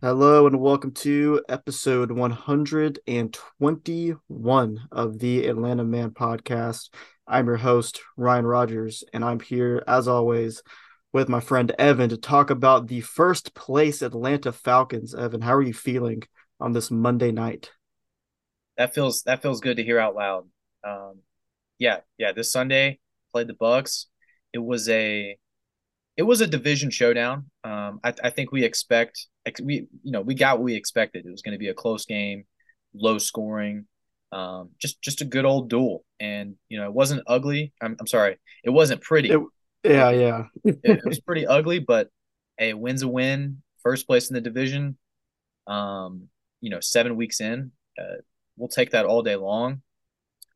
Hello and welcome to episode 121 of the Atlanta Man podcast. I'm your host, Ryan Rogers, and I'm here, as always, with my friend Evan to talk about the first place Atlanta Falcons. Evan, how are you feeling on this Monday night? That feels that feels good to hear out loud. Um, yeah, yeah. This Sunday played the Bucks. It was a it was a division showdown. Um, I, I think we expect we you know we got what we expected. It was going to be a close game, low scoring, um, just just a good old duel. And you know it wasn't ugly. I'm I'm sorry, it wasn't pretty. It, yeah, yeah. it, it, was pretty ugly, but hey, a win's a win. First place in the division. Um, you know, seven weeks in, uh, we'll take that all day long.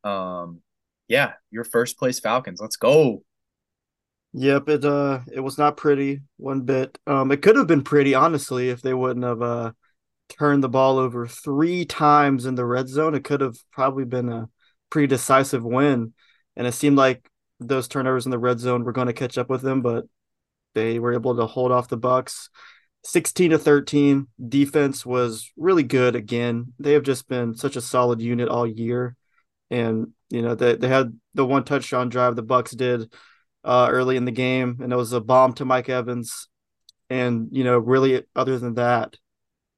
Um, yeah, your first place Falcons. Let's go. Yep, it uh it was not pretty one bit. Um it could have been pretty honestly if they wouldn't have uh turned the ball over 3 times in the red zone. It could have probably been a pretty decisive win and it seemed like those turnovers in the red zone were going to catch up with them, but they were able to hold off the Bucks. 16 to 13 defense was really good again. They have just been such a solid unit all year and you know they they had the one touchdown drive the Bucks did uh, early in the game, and it was a bomb to Mike Evans. And you know, really, other than that,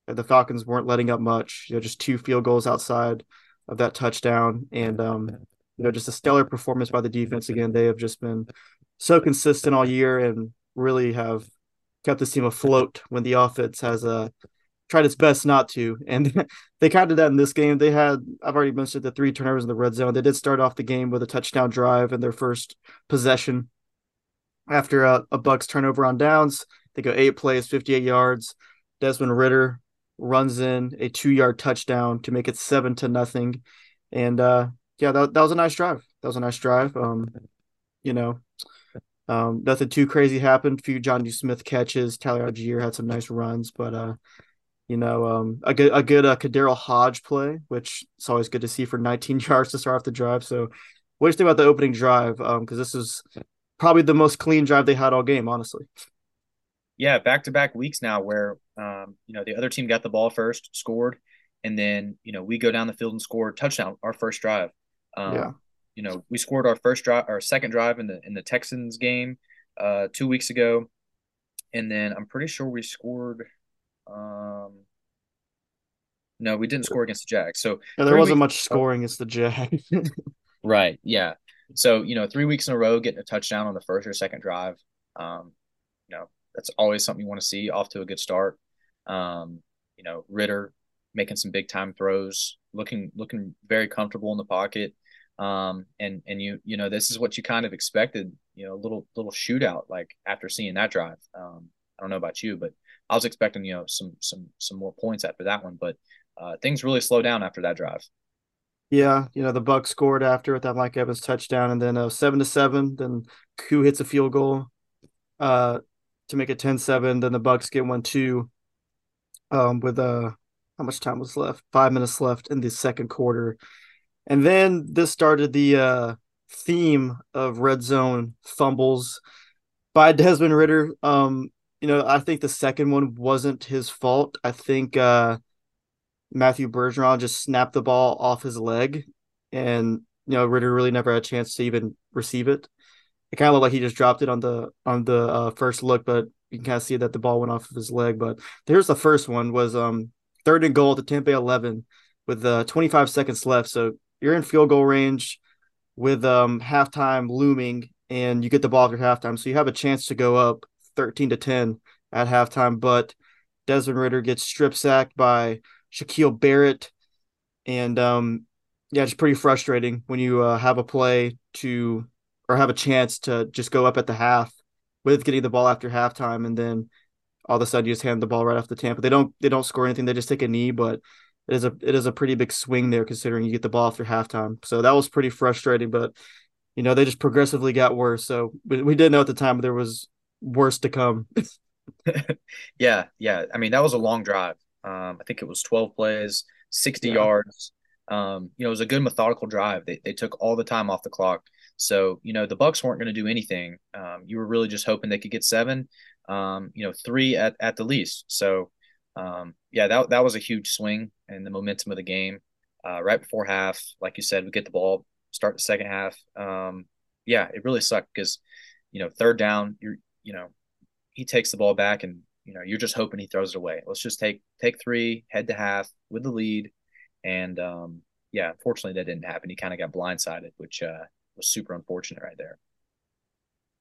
the Falcons weren't letting up much. You know, just two field goals outside of that touchdown, and um, you know, just a stellar performance by the defense. Again, they have just been so consistent all year and really have kept this team afloat when the offense has uh, tried its best not to. And they kind of did that in this game. They had, I've already mentioned the three turnovers in the red zone. They did start off the game with a touchdown drive in their first possession after a, a Bucks turnover on downs. They go eight plays, 58 yards. Desmond Ridder runs in a two yard touchdown to make it seven to nothing. And uh, yeah, that, that was a nice drive. That was a nice drive. Um, you know, um, nothing too crazy happened. A few Jonnu Smith catches. Tyler Allgeier had some nice runs, but uh, you know, um, a good a good uh, KhaDarel Hodge play, which it's always good to see for 19 yards to start off the drive. So, what do you think about the opening drive? Um, because this is probably the most clean drive they had all game, honestly. Yeah, back to back weeks now where um, you know, the other team got the ball first, scored, and then, you know, we go down the field and score touchdown our first drive. Um, yeah. you know, we scored our first drive our second drive in the in the Texans game uh two weeks ago. And then I'm pretty sure we scored um no, we didn't score against the Jags. So yeah, there wasn't weeks, much scoring against the Jags. right. Yeah. So, you know, three weeks in a row getting a touchdown on the first or second drive, um, you know, that's always something you want to see off to a good start. Um, you know, Ridder making some big time throws, looking looking very comfortable in the pocket. Um, and and you you know this is what you kind of expected. You know, a little little shootout like after seeing that drive. Um, I don't know about you, but I was expecting you know some some some more points after that one, but uh, things really slow down after that drive. Yeah, you know the Bucks scored after with that Mike Evans touchdown, and then uh, seven to seven. Then Koo hits a field goal uh, to make it 10-7. Then the Bucks get one two um, with uh, how much time was left? Five minutes left in the second quarter, and then this started the uh, theme of red zone fumbles by Desmond Ridder. Um, you know, I think the second one wasn't his fault. I think uh, Matthew Bergeron just snapped the ball off his leg, and you know Ridder really never had a chance to even receive it. It kind of looked like he just dropped it on the on the uh, first look, but you can kind of see that the ball went off of his leg. But here's the first one was um third and goal at the Tampa 11 with uh, 25 seconds left. So you're in field goal range with um halftime looming, and you get the ball after halftime, so you have a chance to go up 13 to 10 at halftime. But Desmond Ridder gets strip sacked by Shaquille Barrett, and um, yeah, it's pretty frustrating when you uh, have a play to or have a chance to just go up at the half with getting the ball after halftime, and then all of a sudden you just hand the ball right off the Tampa. They don't they don't score anything; they just take a knee, but it is a it is a pretty big swing there considering you get the ball after halftime. So that was pretty frustrating, but you know they just progressively got worse. So we, we did know at the time there was worse to come. yeah, yeah. I mean that was a long drive. Um, I think it was 12 plays, 60 yeah. yards. Um, you know, it was a good methodical drive. They they took all the time off the clock. So, you know, the Bucks weren't going to do anything. Um, you were really just hoping they could get seven, um, you know, three at, at the least. So, um, yeah, that, that was a huge swing and the momentum of the game. Uh, right before half, like you said, we get the ball, start the second half. Um, yeah, it really sucked because, you know, third down, you're, you know, he takes the ball back and, you know, you're just hoping he throws it away. Let's just take, take three, head to half with the lead. And, um, yeah, unfortunately that didn't happen. He kind of got blindsided, which, uh, was super unfortunate right there.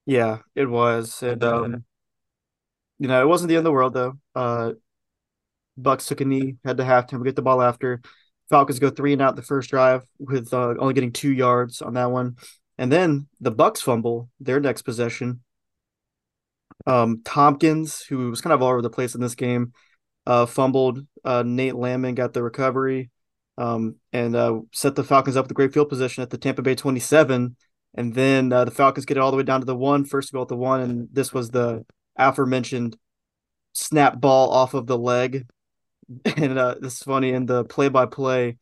Yeah, it was. And um, you know, it wasn't the end of the world though. Uh Bucks took a knee, head to halftime, we get the ball after. Falcons go three and out the first drive with uh, only getting two yards on that one. And then the Bucks fumble their next possession. Um, Thompkins, who was kind of all over the place in this game, uh, fumbled. Uh, Nate Landman got the recovery um, and uh, set the Falcons up with a great field position at the Tampa Bay 27. And then uh, the Falcons get it all the way down to the one, first goal at the one. And this was the aforementioned snap ball off of the leg. And uh, this is funny in the play by play,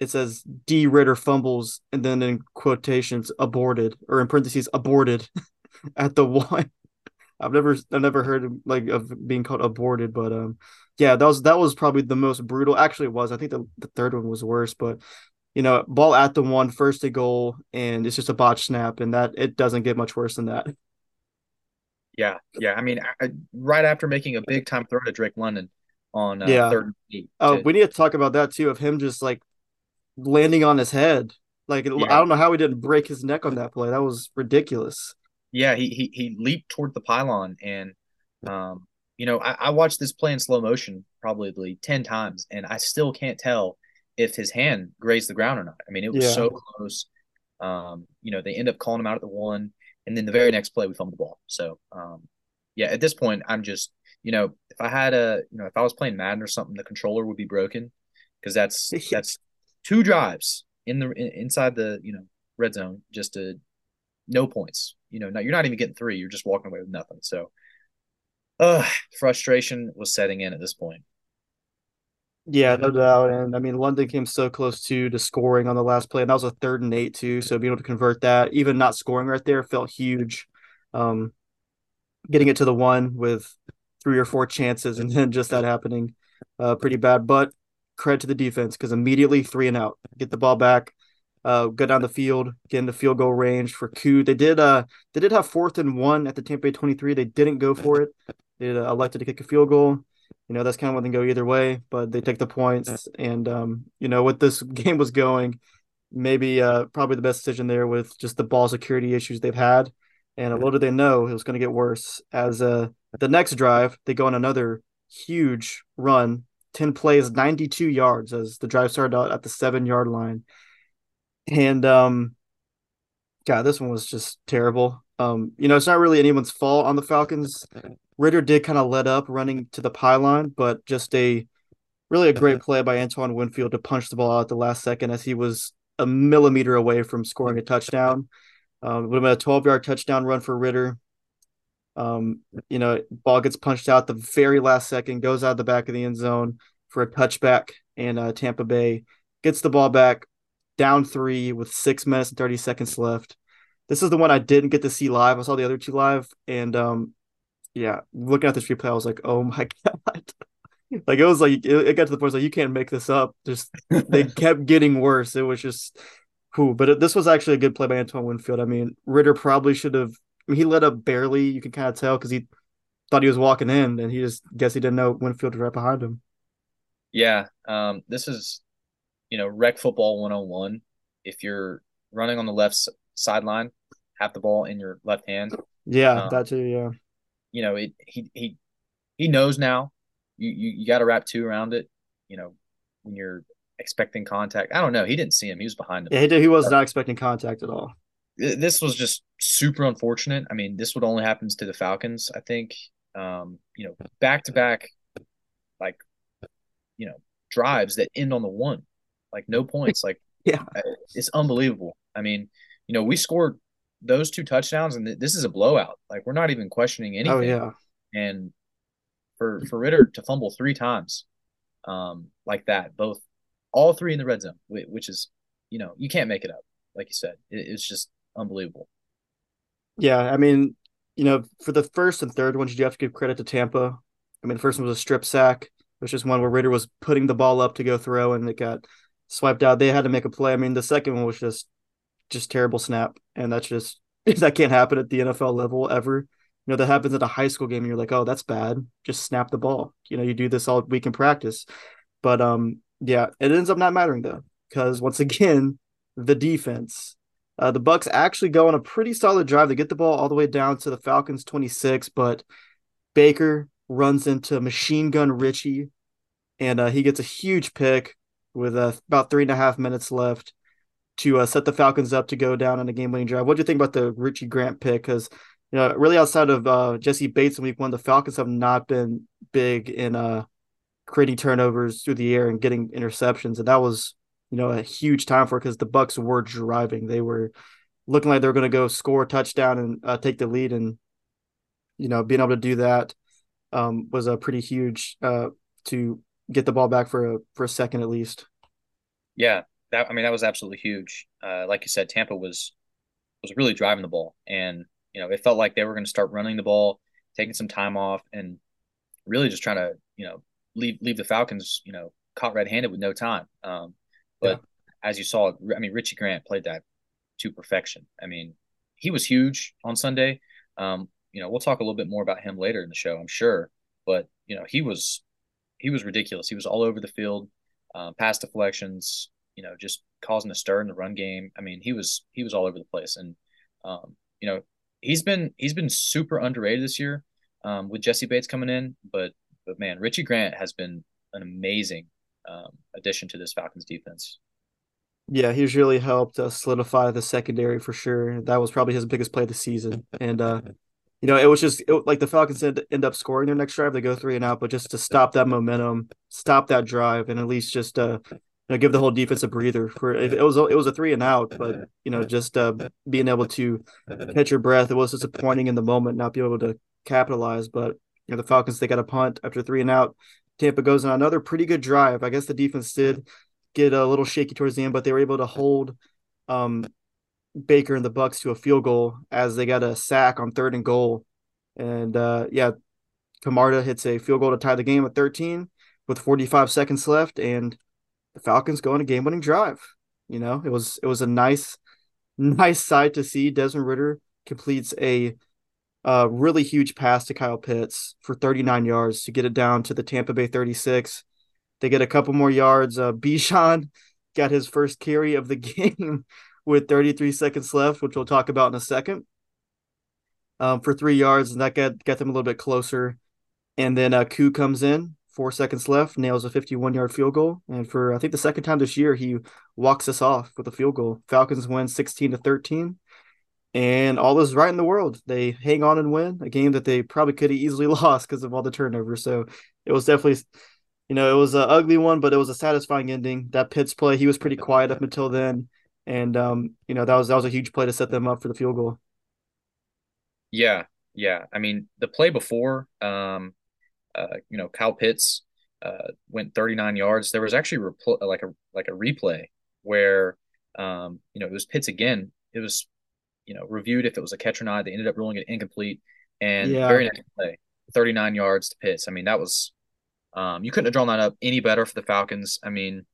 it says D Ridder fumbles and then in quotations aborted or in parentheses aborted at the one. I've never I've never heard of, like of being called aborted, but um yeah, that was that was probably the most brutal. Actually, it was. I think the, the third one was worse, but you know, ball at the one, first to goal, and it's just a botch snap, and that it doesn't get much worse than that. Yeah, yeah. I mean, I, right after making a big time throw to Drake London on uh, yeah. third. Oh, we need to talk about that too of him just like landing on his head. Like yeah. I don't know how he didn't break his neck on that play. That was ridiculous. Yeah, he he he leaped toward the pylon and um you know, I, I watched this play in slow motion probably 10 times, and I still can't tell if his hand grazed the ground or not. I mean, it was yeah. so close. Um, you know, they end up calling him out at the one, and then the very next play, we fumbled the ball. So, um, yeah, at this point, I'm just, you know, if I had a, you know, if I was playing Madden or something, the controller would be broken because that's that's two drives in the in, inside the you know red zone, just to no points. You know, not, you're not even getting three. You're just walking away with nothing. So, uh, frustration was setting in at this point. Yeah, no doubt. And I mean, London came so close to to scoring on the last play, and that was a third and eight too. So being able to convert that, even not scoring right there, felt huge. Um, getting it to the one with three or four chances, and then just that happening, uh, pretty bad. But credit to the defense because immediately three and out, get the ball back, uh, go down the field, get into field goal range for Koo. They did uh they did have fourth and one at the Tampa Bay 23. They didn't go for it. They uh, elected to kick a field goal. You know, that's kind of one thing go either way, but they take the points. And um, you know, what this game was going, maybe uh probably the best decision there with just the ball security issues they've had. And little did they know it was going to get worse. As uh the next drive, they go on another huge run, 10 plays, 92 yards as the drive started out at the seven yard line. And um God, this one was just terrible. Um, you know, it's not really anyone's fault on the Falcons. Ridder did kind of let up running to the pylon, but just a really a great play by Antoine Winfield to punch the ball out at the last second as he was a millimeter away from scoring a touchdown. Um, would have been a 12 yard touchdown run for Ridder. Um, you know, ball gets punched out the very last second, goes out the back of the end zone for a touchback, and uh, Tampa Bay gets the ball back, down three with six minutes and 30 seconds left. This is the one I didn't get to see live. I saw the other two live, and um, yeah, looking at this replay, I was like, oh my god. like it was like it, it got to the point like you can't make this up. Just they kept getting worse. It was just who, but it, this was actually a good play by Antoine Winfield. I mean, Ridder probably should have. I mean, he let up barely. You can kind of tell because he thought he was walking in, and he just guess he didn't know Winfield was right behind him. Yeah, um, this is you know, rec football 101. If you're running on the left sideline, have the ball in your left hand. Yeah, um, that too. Yeah. You know, it, he he he knows now. You you, you got to wrap two around it. You know, when you're expecting contact. I don't know. He didn't see him. He was behind him. Yeah, he, did, he was not expecting contact at all. This was just super unfortunate. I mean, this would only happens to the Falcons. I think. Um, you know, back to back, like, you know, drives that end on the one like no points. Like yeah, uh, it's unbelievable. I mean, you know, we scored those two touchdowns, and this is a blowout. Like we're not even questioning anything. Oh yeah, and for for Ridder to fumble three times, um, like that, both all three in the red zone, which is, you know, you can't make it up. Like you said, it's just unbelievable. Yeah, I mean, you know, for the first and third ones, you have to give credit to Tampa. I mean, the first one was a strip sack, which is one where Ridder was putting the ball up to go throw and it got swiped out. They had to make a play. I mean, the second one was just just terrible snap, and that's just that can't happen at the NFL level ever. You know, that happens at a high school game, and you're like, oh, that's bad. Just snap the ball. You know, you do this all week in practice. But um, yeah, it ends up not mattering though, because once again, the defense. Uh, the Bucks actually go on a pretty solid drive. They get the ball all the way down to the Falcons 26, but Baker runs into machine gun Richie, and uh, he gets a huge pick with uh, about three and a half minutes left to uh, set the Falcons up to go down on a game winning drive. What do you think about the Richie Grant pick? Because you know, really outside of uh, Jessie Bates in Week One, the Falcons have not been big in uh, creating turnovers through the air and getting interceptions, and that was you know a huge time for because the Bucks were driving. They were looking like they were going to go score a touchdown and uh, take the lead, and you know being able to do that um, was a pretty huge uh, to get the ball back for a for a second at least. Yeah, that I mean that was absolutely huge. Uh, like you said, Tampa was was really driving the ball, and you know it felt like they were going to start running the ball, taking some time off, and really just trying to you know leave leave the Falcons you know caught red handed with no time. Um, but yeah. as you saw, I mean Richie Grant played that to perfection. I mean he was huge on Sunday. Um, you know we'll talk a little bit more about him later in the show, I'm sure. But you know he was he was ridiculous. He was all over the field, uh, pass deflections, you know, just causing a stir in the run game. I mean, he was he was all over the place, and um, you know, he's been he's been super underrated this year um, with Jessie Bates coming in, but but man, Richie Grant has been an amazing um, addition to this Falcons defense. Yeah, he's really helped uh, solidify the secondary for sure. That was probably his biggest play of the season, and uh, you know, it was just it, like the Falcons end, end up scoring their next drive. They go three and out, but just to stop that momentum, stop that drive, and at least just uh, you know, give the whole defense a breather. For it was it was a three and out, but you know, just uh, being able to catch your breath. It was disappointing in the moment not be able to capitalize, but you know, the Falcons they got a punt after three and out. Tampa goes on another pretty good drive. I guess the defense did get a little shaky towards the end, but they were able to hold um, Baker and the Bucks to a field goal as they got a sack on third and goal. And uh, yeah, Camarda hits a field goal to tie the game at 13 with 45 seconds left, and the Falcons go on a game-winning drive. You know, it was it was a nice, nice sight to see. Desmond Ridder completes a really huge pass to Kyle Pitts for 39 yards to get it down to the Tampa Bay 36. They get a couple more yards. Uh, got his first carry of the game with 33 seconds left, which we'll talk about in a second, um, for three yards, and that got, got them a little bit closer. And then uh, Koo comes in, four seconds left, nails a 51 yard field goal. And for, I think, the second time this year, he walks us off with a field goal. Falcons win 16 to 13. And all is right in the world. They hang on and win a game that they probably could have easily lost because of all the turnovers. So it was definitely you know, it was an ugly one, but it was a satisfying ending. That Pitts play, he was pretty quiet up until then and um, you know that was that was a huge play to set them up for the field goal. Yeah, yeah. I mean, the play before, um, uh, you know, Kyle Pitts uh, went 39 yards. There was actually repl- like a like a replay where, um, you know, it was Pitts again. It was, you know, reviewed if it was a catch or not. They ended up ruling it incomplete, and yeah. very next play, 39 yards to Pitts. I mean, that was, um, you couldn't have drawn that up any better for the Falcons. I mean,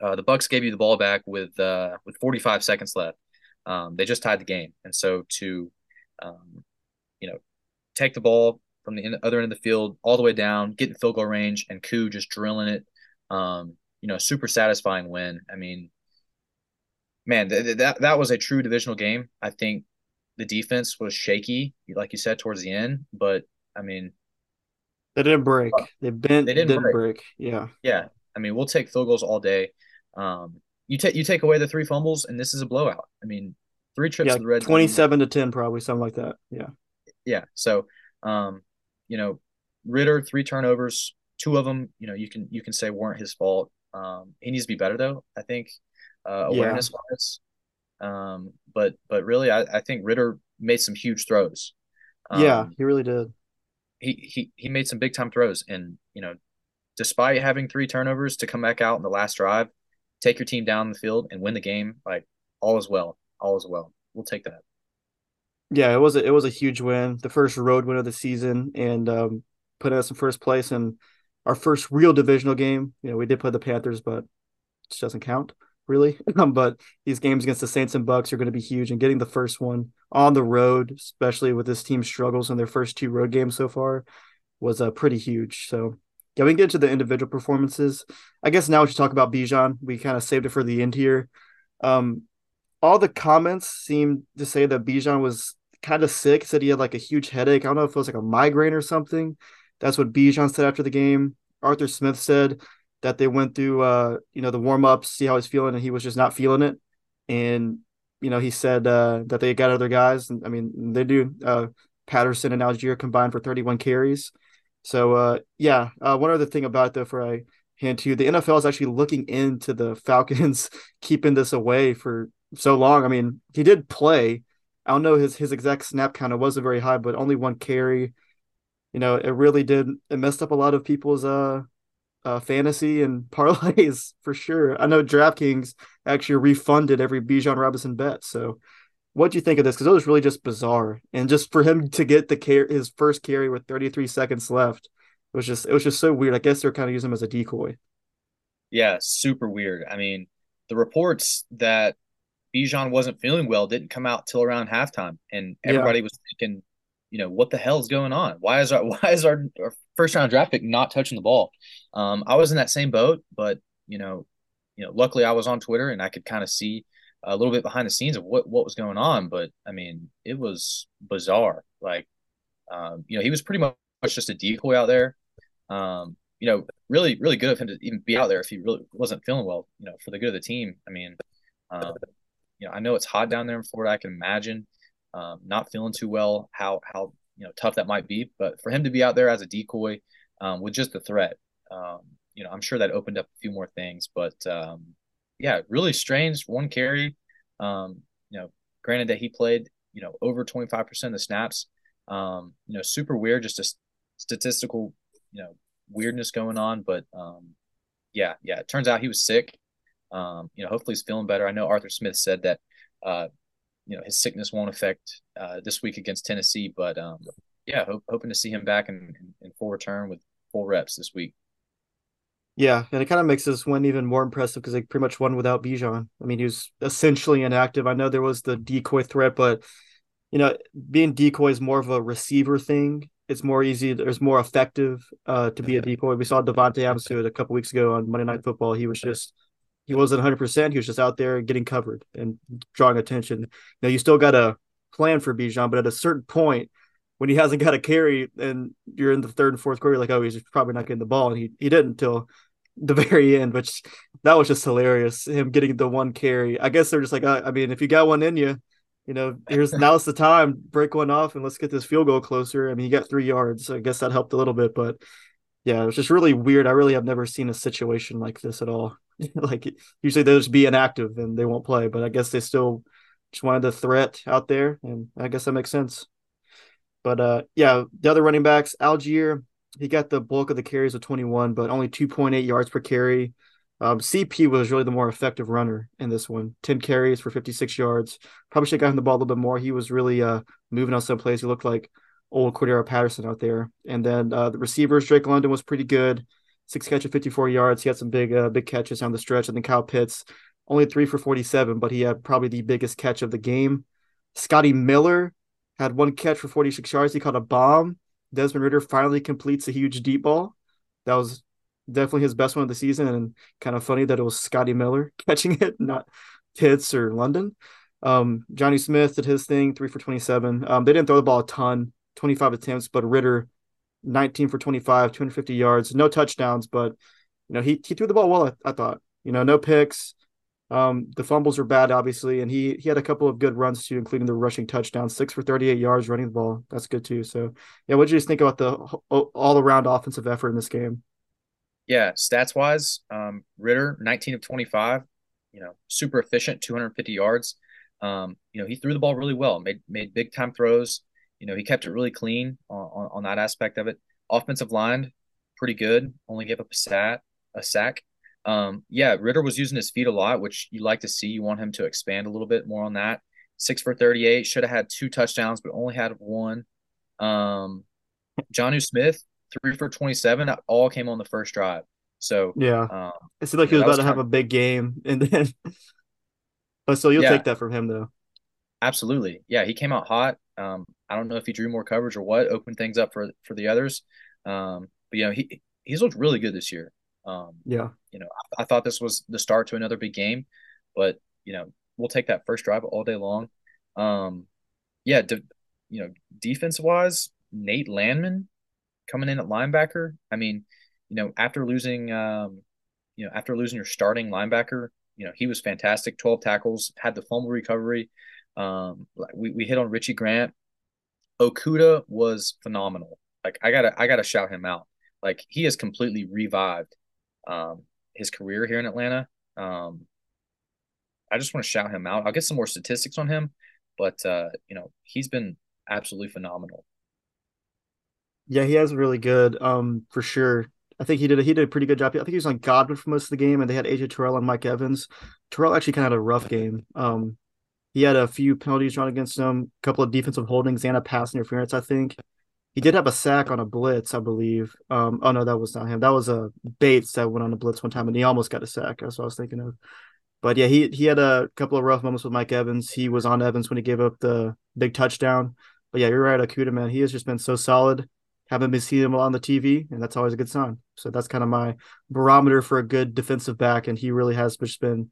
uh, the Bucks gave you the ball back with uh, with 45 seconds left. Um, they just tied the game, and so to um, you know take the ball from the other end of the field all the way down, get in field goal range, and Koo just drilling it. Um, you know, super satisfying win. I mean, man, th- that that was a true divisional game. I think the defense was shaky, like you said, towards the end, but I mean, they didn't break. They bent. They didn't, didn't break. break. Yeah. Yeah. I mean, we'll take field goals all day. Um, you take you take away the three fumbles, and this is a blowout. I mean, three trips yeah, to the red twenty-seven to ten, probably something like that. Yeah, yeah. So, um, you know, Ridder three turnovers, two of them, you know, you can you can say weren't his fault. Um, he needs to be better though. I think uh, awareness yeah. wise. Um, but but really, I, I think Ridder made some huge throws. Um, yeah, he really did. He he he made some big time throws, and you know, despite having three turnovers, to come back out in the last drive, take your team down the field and win the game, like all is well. All is well. We'll take that. Yeah, it was a, it was a huge win, the first road win of the season, and um, putting us in first place in our first real divisional game. You know, we did play the Panthers, but it doesn't count really. But these games against the Saints and Bucks are going to be huge, and getting the first one on the road, especially with this team struggles in their first two road games so far, was uh, pretty huge. So yeah, we can get into the individual performances. I guess now we should talk about Bijan. We kind of saved it for the end here. Um, all the comments seem to say that Bijan was kind of sick. Said he had like a huge headache. I don't know if it was like a migraine or something. That's what Bijan said after the game. Arthur Smith said that they went through uh you know the warm ups, see how he's feeling, and he was just not feeling it. And you know he said uh, that they got other guys. And, I mean they do. Uh, Patterson and Allgeier combined for 31 carries. So uh, yeah, uh, one other thing about it though, for I hand to you, the NFL is actually looking into the Falcons keeping this away for so long. I mean, he did play. I don't know his his exact snap count. It wasn't very high, but only one carry. You know, it really did. It messed up a lot of people's uh uh, fantasy and parlays for sure. I know DraftKings actually refunded every Bijan Robinson bet. So, what do you think of this? Because it was really just bizarre, and just for him to get the care his first carry with 33 seconds left, it was just it was just so weird. I guess they're kind of using him as a decoy. Yeah, super weird. I mean, the reports that Bijan wasn't feeling well didn't come out till around halftime, and everybody yeah. was thinking, you know, what the hell is going on? Why is our why is our, our first round draft pick not touching the ball? Um, I was in that same boat, but you know, you know, luckily I was on Twitter and I could kind of see a little bit behind the scenes of what what was going on. But I mean, it was bizarre. Like, um, you know, he was pretty much just a decoy out there. Um, you know, really, really good of him to even be out there if he really wasn't feeling well. You know, for the good of the team. I mean, um, you know, I know it's hot down there in Florida. I can imagine um, not feeling too well, how how you know tough that might be. But for him to be out there as a decoy um, with just the threat, um, you know, I'm sure that opened up a few more things. But um, yeah, really strange. One carry. Um, you know, granted that he played you know over 25 percent of the snaps. Um, you know, super weird. Just a statistical you know weirdness going on. But um, yeah, yeah. It turns out he was sick. Um, you know, hopefully he's feeling better. I know Arthur Smith said that uh, you know his sickness won't affect uh, this week against Tennessee. But um, yeah, hope, hoping to see him back in, in, in, full return with full reps this week. Yeah, and it kind of makes this win even more impressive because they pretty much won without Bijan. I mean, he was essentially inactive. I know there was the decoy threat, but you know, being decoy is more of a receiver thing. It's more easy. There's more effective uh, to be a decoy. We saw Davante Adams do it a couple weeks ago on Monday Night Football. He was just he wasn't 100%. He was just out there getting covered and drawing attention. Now, you still got to plan for Bijan, but at a certain point, when he hasn't got a carry and you're in the third and fourth quarter, you're like, oh, he's probably not getting the ball. And he, he didn't until the very end, which that was just hilarious. Him getting the one carry. I guess they're just like, uh, I mean, if you got one in you, you know, here's now's the time, break one off and let's get this field goal closer. I mean, he got three yards. So I guess that helped a little bit, but yeah, it was just really weird. I really have never seen a situation like this at all. like usually they'll just be inactive and they won't play, but I guess they still just wanted the threat out there, and I guess that makes sense. But uh, yeah, the other running backs, Allgeier, he got the bulk of the carries with 21, but only 2.8 yards per carry. Um, CP was really the more effective runner in this one. 10 carries for 56 yards. Probably should have gotten the ball a little bit more. He was really uh, moving on some plays. He looked like old Cordarrelle Patterson out there. And then uh, the receivers, Drake London was pretty good six catches, 54 yards. He had some big, uh, big catches on the stretch. And then Kyle Pitts, only three for 47, but he had probably the biggest catch of the game. Scotty Miller had one catch for 46 yards. He caught a bomb. Desmond Ridder finally completes a huge deep ball. That was definitely his best one of the season. And kind of funny that it was Scotty Miller catching it, not Pitts or London. Um, Jonnu Smith did his thing, three for 27. Um, they didn't throw the ball a ton, 25 attempts, but Ridder, 19 for 25, 250 yards, no touchdowns, but you know, he he threw the ball well, I, I thought. You know, no picks. Um, the fumbles were bad, obviously, and he he had a couple of good runs too, including the rushing touchdown, six for 38 yards running the ball. That's good too. So, yeah, what did you just think about the all around offensive effort in this game? Yeah, stats wise, um, Ridder 19 of 25, you know, super efficient, 250 yards. Um, you know, he threw the ball really well, made made big time throws. You know, he kept it really clean on, on, on that aspect of it. Offensive line, pretty good. Only gave up a sat a sack. Um, yeah, Ridder was using his feet a lot, which you like to see. You want him to expand a little bit more on that. Six for 38, should have had two touchdowns, but only had one. Um, Jonnu Smith, three for 27, that all came on the first drive. So, yeah, um, it seemed like he was about to have of... a big game. And then, but so you'll yeah, take that from him, though. Absolutely. Yeah, he came out hot. Um, I don't know if he drew more coverage or what, opened things up for for the others. Um, but, you know, he he's looked really good this year. Um, yeah. You know, I, I, thought this was the start to another big game, but you know, we'll take that first drive all day long. Um, yeah, de- you know, defense wise, Nate Landman coming in at linebacker. I mean, you know, after losing, um, you know, after losing your starting linebacker, you know, he was fantastic. Twelve tackles, had the fumble recovery. Um, we we hit on Richie Grant. Okudah was phenomenal. Like I gotta I gotta shout him out. Like he has completely revived um, his career here in Atlanta. Um, I just want to shout him out. I'll get some more statistics on him, but uh, you know he's been absolutely phenomenal. Yeah, he has really good, um, for sure. I think he did a, he did a pretty good job. I think he was on Godwin for most of the game, and they had AJ Terrell and Mike Evans. Terrell actually kind of had a rough game. Um, he had a few penalties drawn against him, a couple of defensive holdings, and a pass interference. I think he did have a sack on a blitz, I believe. Um, oh no, that was not him. That was a Bates that went on a blitz one time, and he almost got a sack. That's what I was thinking of. But yeah, he he had a couple of rough moments with Mike Evans. He was on Evans when he gave up the big touchdown. But yeah, you're right, Okudah, man. He has just been so solid. Haven't been seeing him on the TV, and that's always a good sign. So that's kind of my barometer for a good defensive back, and he really has just been,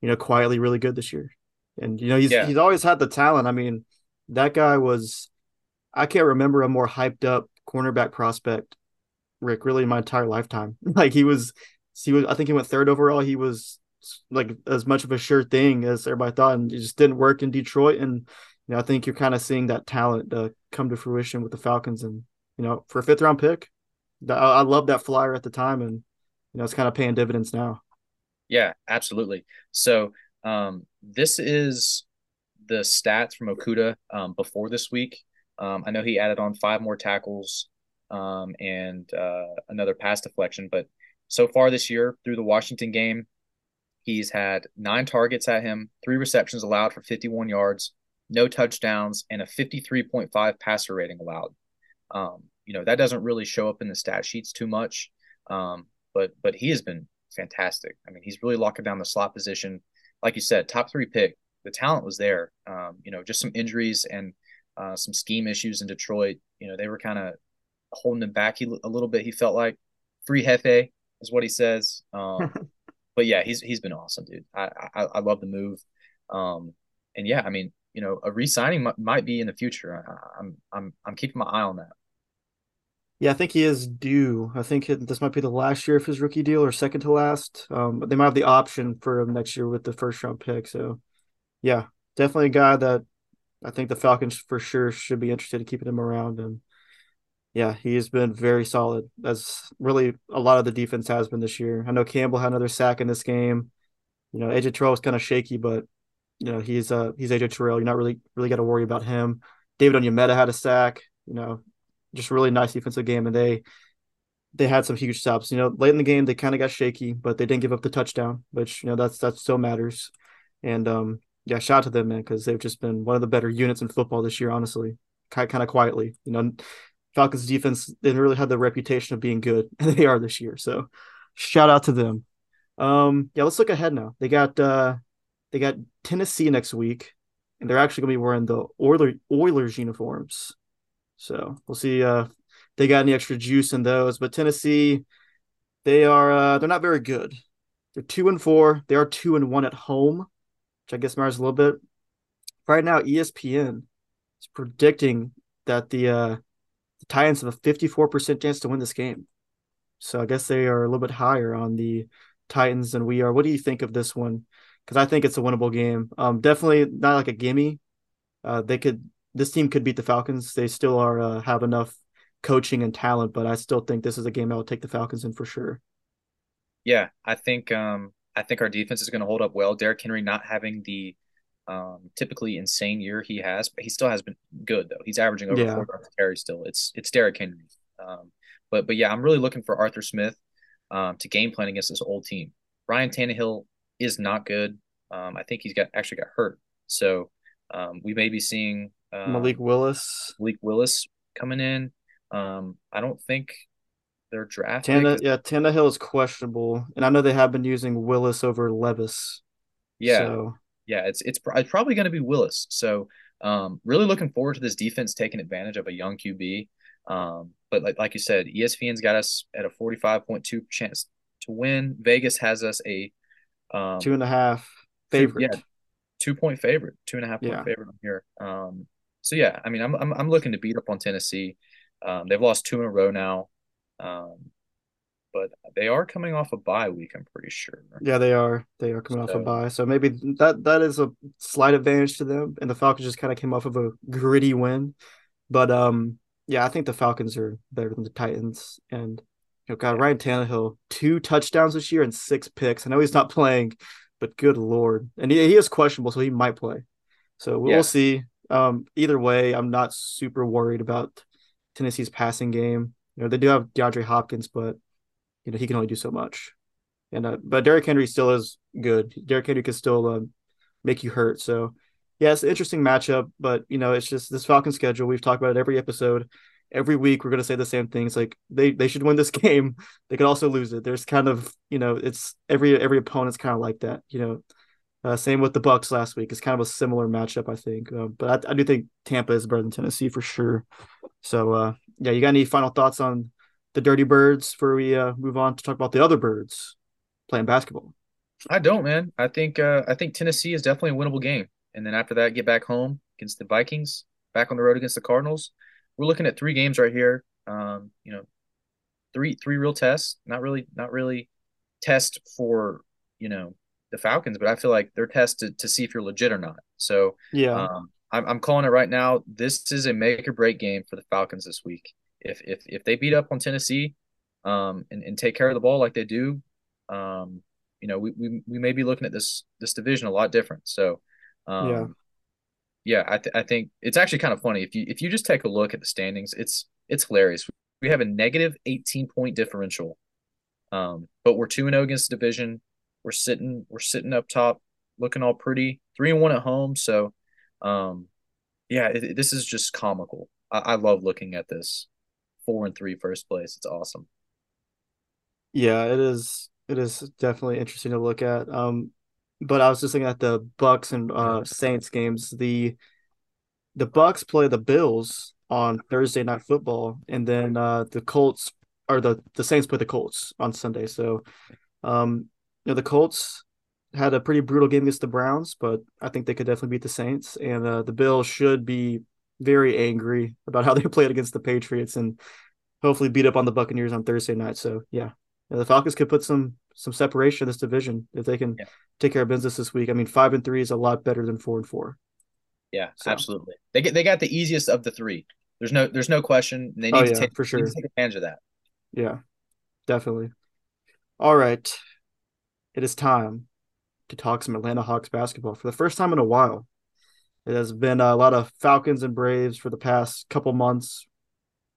you know, quietly really good this year. And you know, he's yeah. he's always had the talent. I mean, that guy was I can't remember a more hyped up cornerback prospect, Rick, really in my entire lifetime. like he was, he was. I think he went third overall. He was like as much of a sure thing as everybody thought, and it just didn't work in Detroit. And you know, I think you're kind of seeing that talent uh, come to fruition with the Falcons. And you know, for a fifth round pick, I, I love that flyer at the time, and you know, it's kind of paying dividends now. Yeah, absolutely. So um, this is the stats from Okudah um, before this week. Um, I know he added on five more tackles um, and uh, another pass deflection, but so far this year through the Washington game, he's had nine targets at him, three receptions allowed for 51 yards, no touchdowns, and a 53.5 passer rating allowed. Um, you know that doesn't really show up in the stat sheets too much, um, but but he has been fantastic. I mean, he's really locking down the slot position. Like you said, top three pick. The talent was there. Um, you know, just some injuries and uh, some scheme issues in Detroit. You know, they were kind of holding him back he, a little bit. He felt like free Hefe is what he says. Um, but yeah, he's he's been awesome, dude. I I, I love the move. Um, and yeah, I mean, you know, a re-signing m- might be in the future. I, I'm I'm I'm keeping my eye on that. Yeah, I think he is due. I think this might be the last year of his rookie deal or second to last. Um, but they might have the option for him next year with the first round pick. So, yeah, definitely a guy that I think the Falcons for sure should be interested in keeping him around. And yeah, he has been very solid. As really a lot of the defense has been this year. I know Campbell had another sack in this game. You know, AJ Terrell was kind of shaky, but you know he's uh he's AJ Terrell. You're not really really got to worry about him. David Onyemata had a sack. You know, just really nice defensive game, and they they had some huge stops. You know, late in the game they kind of got shaky, but they didn't give up the touchdown, which you know that's that still matters. And um, yeah, shout out to them, man, because they've just been one of the better units in football this year, honestly. Kind of quietly, you know, Falcons defense didn't really have the reputation of being good, and they are this year. So, shout out to them. Um, yeah, let's look ahead now. They got uh, they got Tennessee next week, and they're actually gonna be wearing the Oilers Oilers uniforms. So we'll see. Uh, they got any extra juice in those? But Tennessee, they are uh, they're not very good. They're two and four. They are two and one at home which I guess matters a little bit. Right now, ESPN is predicting that the uh, the Titans have a 54% chance to win this game. So I guess they are a little bit higher on the Titans than we are. What do you think of this one? Because I think it's a winnable game. Um, definitely not like a gimme. Uh, they could. This team could beat the Falcons. They still are uh, have enough coaching and talent, but I still think this is a game I will take the Falcons in for sure. Yeah, I think um, I think our defense is going to hold up well. Derrick Henry not having the um, typically insane year he has, but he still has been good though. He's averaging over yeah. four yards carry still. It's it's Derrick Henry. Um, but but yeah, I'm really looking for Arthur Smith um, to game plan against this old team. Ryan Tannehill is not good. Um, I think he's got actually got hurt, so um, we may be seeing uh, Malik Willis. Malik Willis coming in. Um, I don't think they're drafting. Tana, yeah, Tannehill is questionable, and I know they have been using Willis over Levis. Yeah, so. yeah, it's it's, it's probably going to be Willis. So, um, really looking forward to this defense taking advantage of a young QB. Um, but like like you said, ESPN's got us at a forty five point two chance to win. Vegas has us a um, two and a half favorite. Yeah, two point favorite, two and a half point yeah. favorite here. Um, so yeah, I mean, I'm I'm, I'm looking to beat up on Tennessee. Um, they've lost two in a row now, um, but they are coming off a bye week. I'm pretty sure. Yeah, they are. They are coming so, off a bye, so maybe that that is a slight advantage to them. And the Falcons just kind of came off of a gritty win, but um, yeah, I think the Falcons are better than the Titans. And you know, God, Ryan Tannehill, two touchdowns this year and six picks. I know he's not playing, but good lord, and he, he is questionable, so he might play. So we'll, yeah. we'll see. Um, either way, I'm not super worried about Tennessee's passing game. You know, they do have DeAndre Hopkins, but you know he can only do so much. And uh, but Derrick Henry still is good. Derrick Henry can still uh, make you hurt. So yeah, it's an interesting matchup, but you know, it's just this Falcon schedule. We've talked about it every episode. Every week we're gonna say the same things. Like they they should win this game. They could also lose it. There's kind of you know it's every every opponent's kind of like that. You know, uh, same with the Bucks last week. It's kind of a similar matchup, I think. Uh, but I, I, do think Tampa is better than Tennessee for sure. So uh, yeah, you got any final thoughts on the Dirty Birds before we uh, move on to talk about the other birds playing basketball? I don't, man. I think uh, I think Tennessee is definitely a winnable game and then after that, get back home against the Vikings, back on the road against the Cardinals. We're looking at three games right here. Um, you know, three three real tests. Not really, not really test for you know the Falcons, but I feel like they're tested to see if you're legit or not. So yeah, um, I'm I'm calling it right now. This is a make or break game for the Falcons this week. If if if they beat up on Tennessee, um, and, and take care of the ball like they do, um, you know, we, we we may be looking at this this division a lot different. So um, yeah. Yeah, I, th- I think it's actually kind of funny if you if you just take a look at the standings, it's it's hilarious. We have a negative 18 point differential, um, but we're two and zero oh against the division. We're sitting we're sitting up top, looking all pretty. Three and one at home, so um, yeah, it, this is just comical. I, I love looking at this. Four and three, first place. It's awesome. Yeah, it is. It is definitely interesting to look at. Um, but I was just looking at the Bucks and uh, Saints games. The the Bucks play the Bills on Thursday night football, and then uh, the Colts or the the Saints play the Colts on Sunday. So, um, you know, the Colts had a pretty brutal game against the Browns, but I think they could definitely beat the Saints, and uh, the Bills should be very angry about how they played against the Patriots and hopefully beat up on the Buccaneers on Thursday night. So, yeah, yeah the Falcons could put some some separation in this division if they can yeah. take care of business this week. I mean, five and three is a lot better than four and four. Yeah, so. absolutely. They get they got the easiest of the three. There's no there's no question. They oh, need oh, to take for sure take advantage of that. Yeah, definitely. All right, it is time to talk some Atlanta Hawks basketball for the first time in a while. It has been a lot of Falcons and Braves for the past couple months,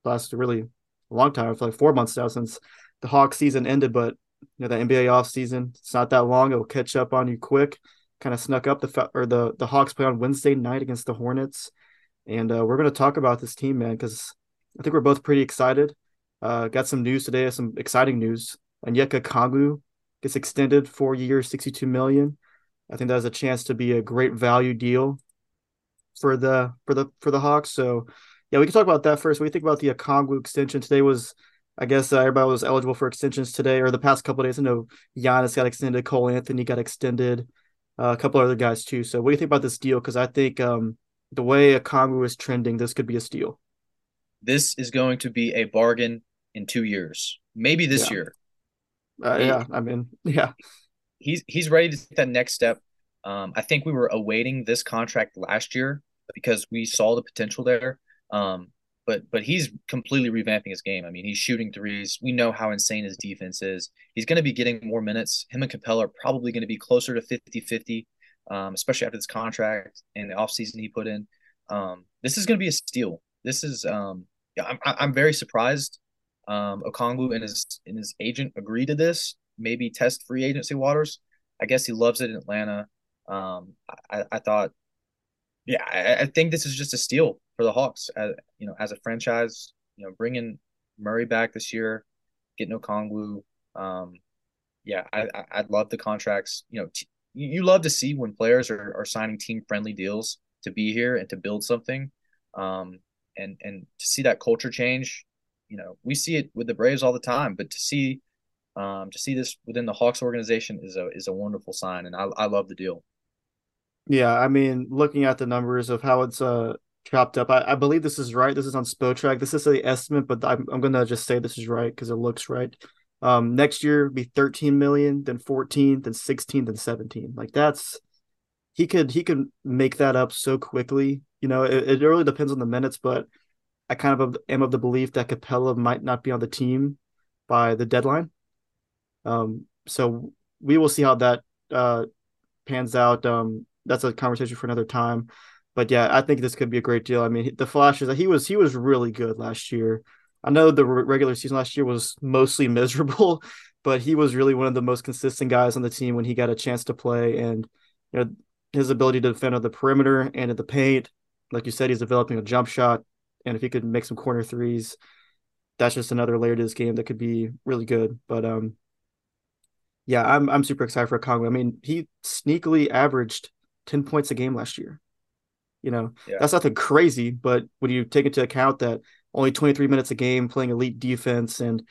last really a long time, for like four months now since the Hawks season ended. But you know the NBA off season. It's not that long. It'll catch up on you quick. Kind of snuck up the or the the Hawks play on Wednesday night against the Hornets, and uh, we're going to talk about this team, man, because I think we're both pretty excited. Uh, got some news today, some exciting news. Onyeka Okongwu gets extended four years, sixty-two million. I think that has a chance to be a great value deal for the for the for the Hawks. So, yeah, we can talk about that first. What do you think about the Okongwu extension? Today was I guess uh, everybody was eligible for extensions today or the past couple days. I know Giannis got extended, Cole Anthony got extended, uh, a couple other guys too. So what do you think about this deal? Because I think um, the way Okongwu is trending, this could be a steal. This is going to be a bargain in two years, maybe this yeah. year. Uh, yeah, I mean, yeah, he's he's ready to take that next step. Um, I think we were awaiting this contract last year because we saw the potential there. Um, but but he's completely revamping his game. I mean, he's shooting threes. We know how insane his defense is. He's going to be getting more minutes. Him and Capela are probably going to be closer to 50-50, um, especially after this contract and the offseason he put in. Um, this is going to be a steal. This is um, I'm I'm very surprised um, Okongwu and his and his agent agree to this. Maybe test free agency waters. I guess he loves it in Atlanta. Um, I, I thought, yeah, I, I, think this is just a steal for the Hawks. As, you know, as a franchise, you know, bringing Murray back this year, getting Okongwu. Um, yeah, I, I would love the contracts. You know, t- you love to see when players are, are signing team friendly deals to be here and to build something. Um, and and to see that culture change, you know, we see it with the Braves all the time, but to see um, to see this within the Hawks organization is a is a wonderful sign, and I I love the deal. Yeah, I mean, looking at the numbers of how it's uh chopped up, I, I believe this is right. This is on Spotrac. This is the estimate, but I'm I'm gonna just say this is right because it looks right. Um, next year be 13 million, then 14, then 16, then 17. Like that's he could he could make that up so quickly. You know, it, it really depends on the minutes, but I kind of am of the belief that Capela might not be on the team by the deadline. Um, so we will see how that uh, pans out. Um, that's a conversation for another time. But yeah, I think this could be a great deal. I mean, the flashes he was he was really good last year. I know the regular season last year was mostly miserable, but he was really one of the most consistent guys on the team when he got a chance to play. And you know, his ability to defend on the perimeter and in the paint, like you said, he's developing a jump shot. And if he could make some corner threes, that's just another layer to this game that could be really good. But um, yeah, I'm I'm super excited for Congo. I mean, he sneakily averaged 10 points a game last year. You know, yeah. that's nothing crazy, but when you take into account that only 23 minutes a game playing elite defense and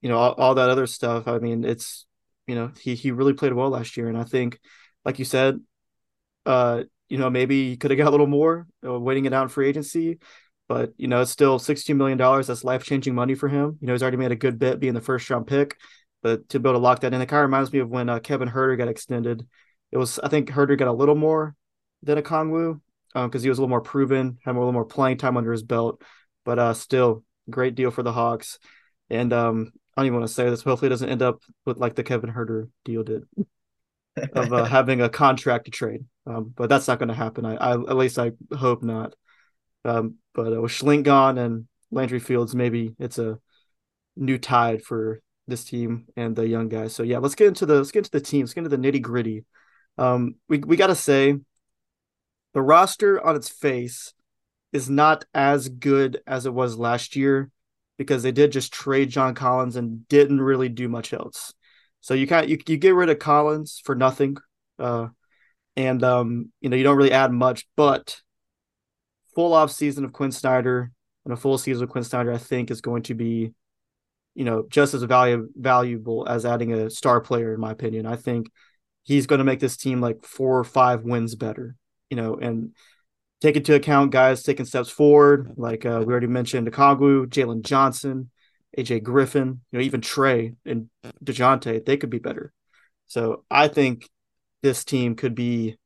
you know all, all that other stuff, I mean, it's you know, he he really played well last year and I think like you said, uh, you know, maybe he could have got a little more uh, waiting it out in free agency, but you know, it's still $16 million. That's life changing money for him. You know, he's already made a good bet being the first round pick, but to be able to lock that in, it kind of reminds me of when uh, Kevin Huerter got extended. It was, I think Huerter got a little more than Okongwu because um, because he was a little more proven, had a little more playing time under his belt, but uh, still great deal for the Hawks. And um, I don't even want to say this. Hopefully, it doesn't end up with like the Kevin Huerter deal did of uh, having a contract to trade. Um, but that's not going to happen. I, I, at least I hope not. Um, but uh, with Schlenk gone and Landry Fields, maybe it's a new tide for this team and the young guys. So yeah, let's get into the let's get into the team. Let's get into the nitty gritty. Um, we we got to say the roster on its face is not as good as it was last year because they did just trade John Collins and didn't really do much else. So you kind you you get rid of Collins for nothing, uh, and um, you know you don't really add much. But full off season of Quin Snyder and a full season of Quin Snyder, I think, is going to be, you know, just as value, valuable as adding a star player, in my opinion. I think he's going to make this team like four or five wins better, you know, and take into account guys taking steps forward, like uh, we already mentioned, Okongwu, Jalen Johnson, AJ Griffin, you know, even Trae and DeJounte, they could be better. So I think this team could be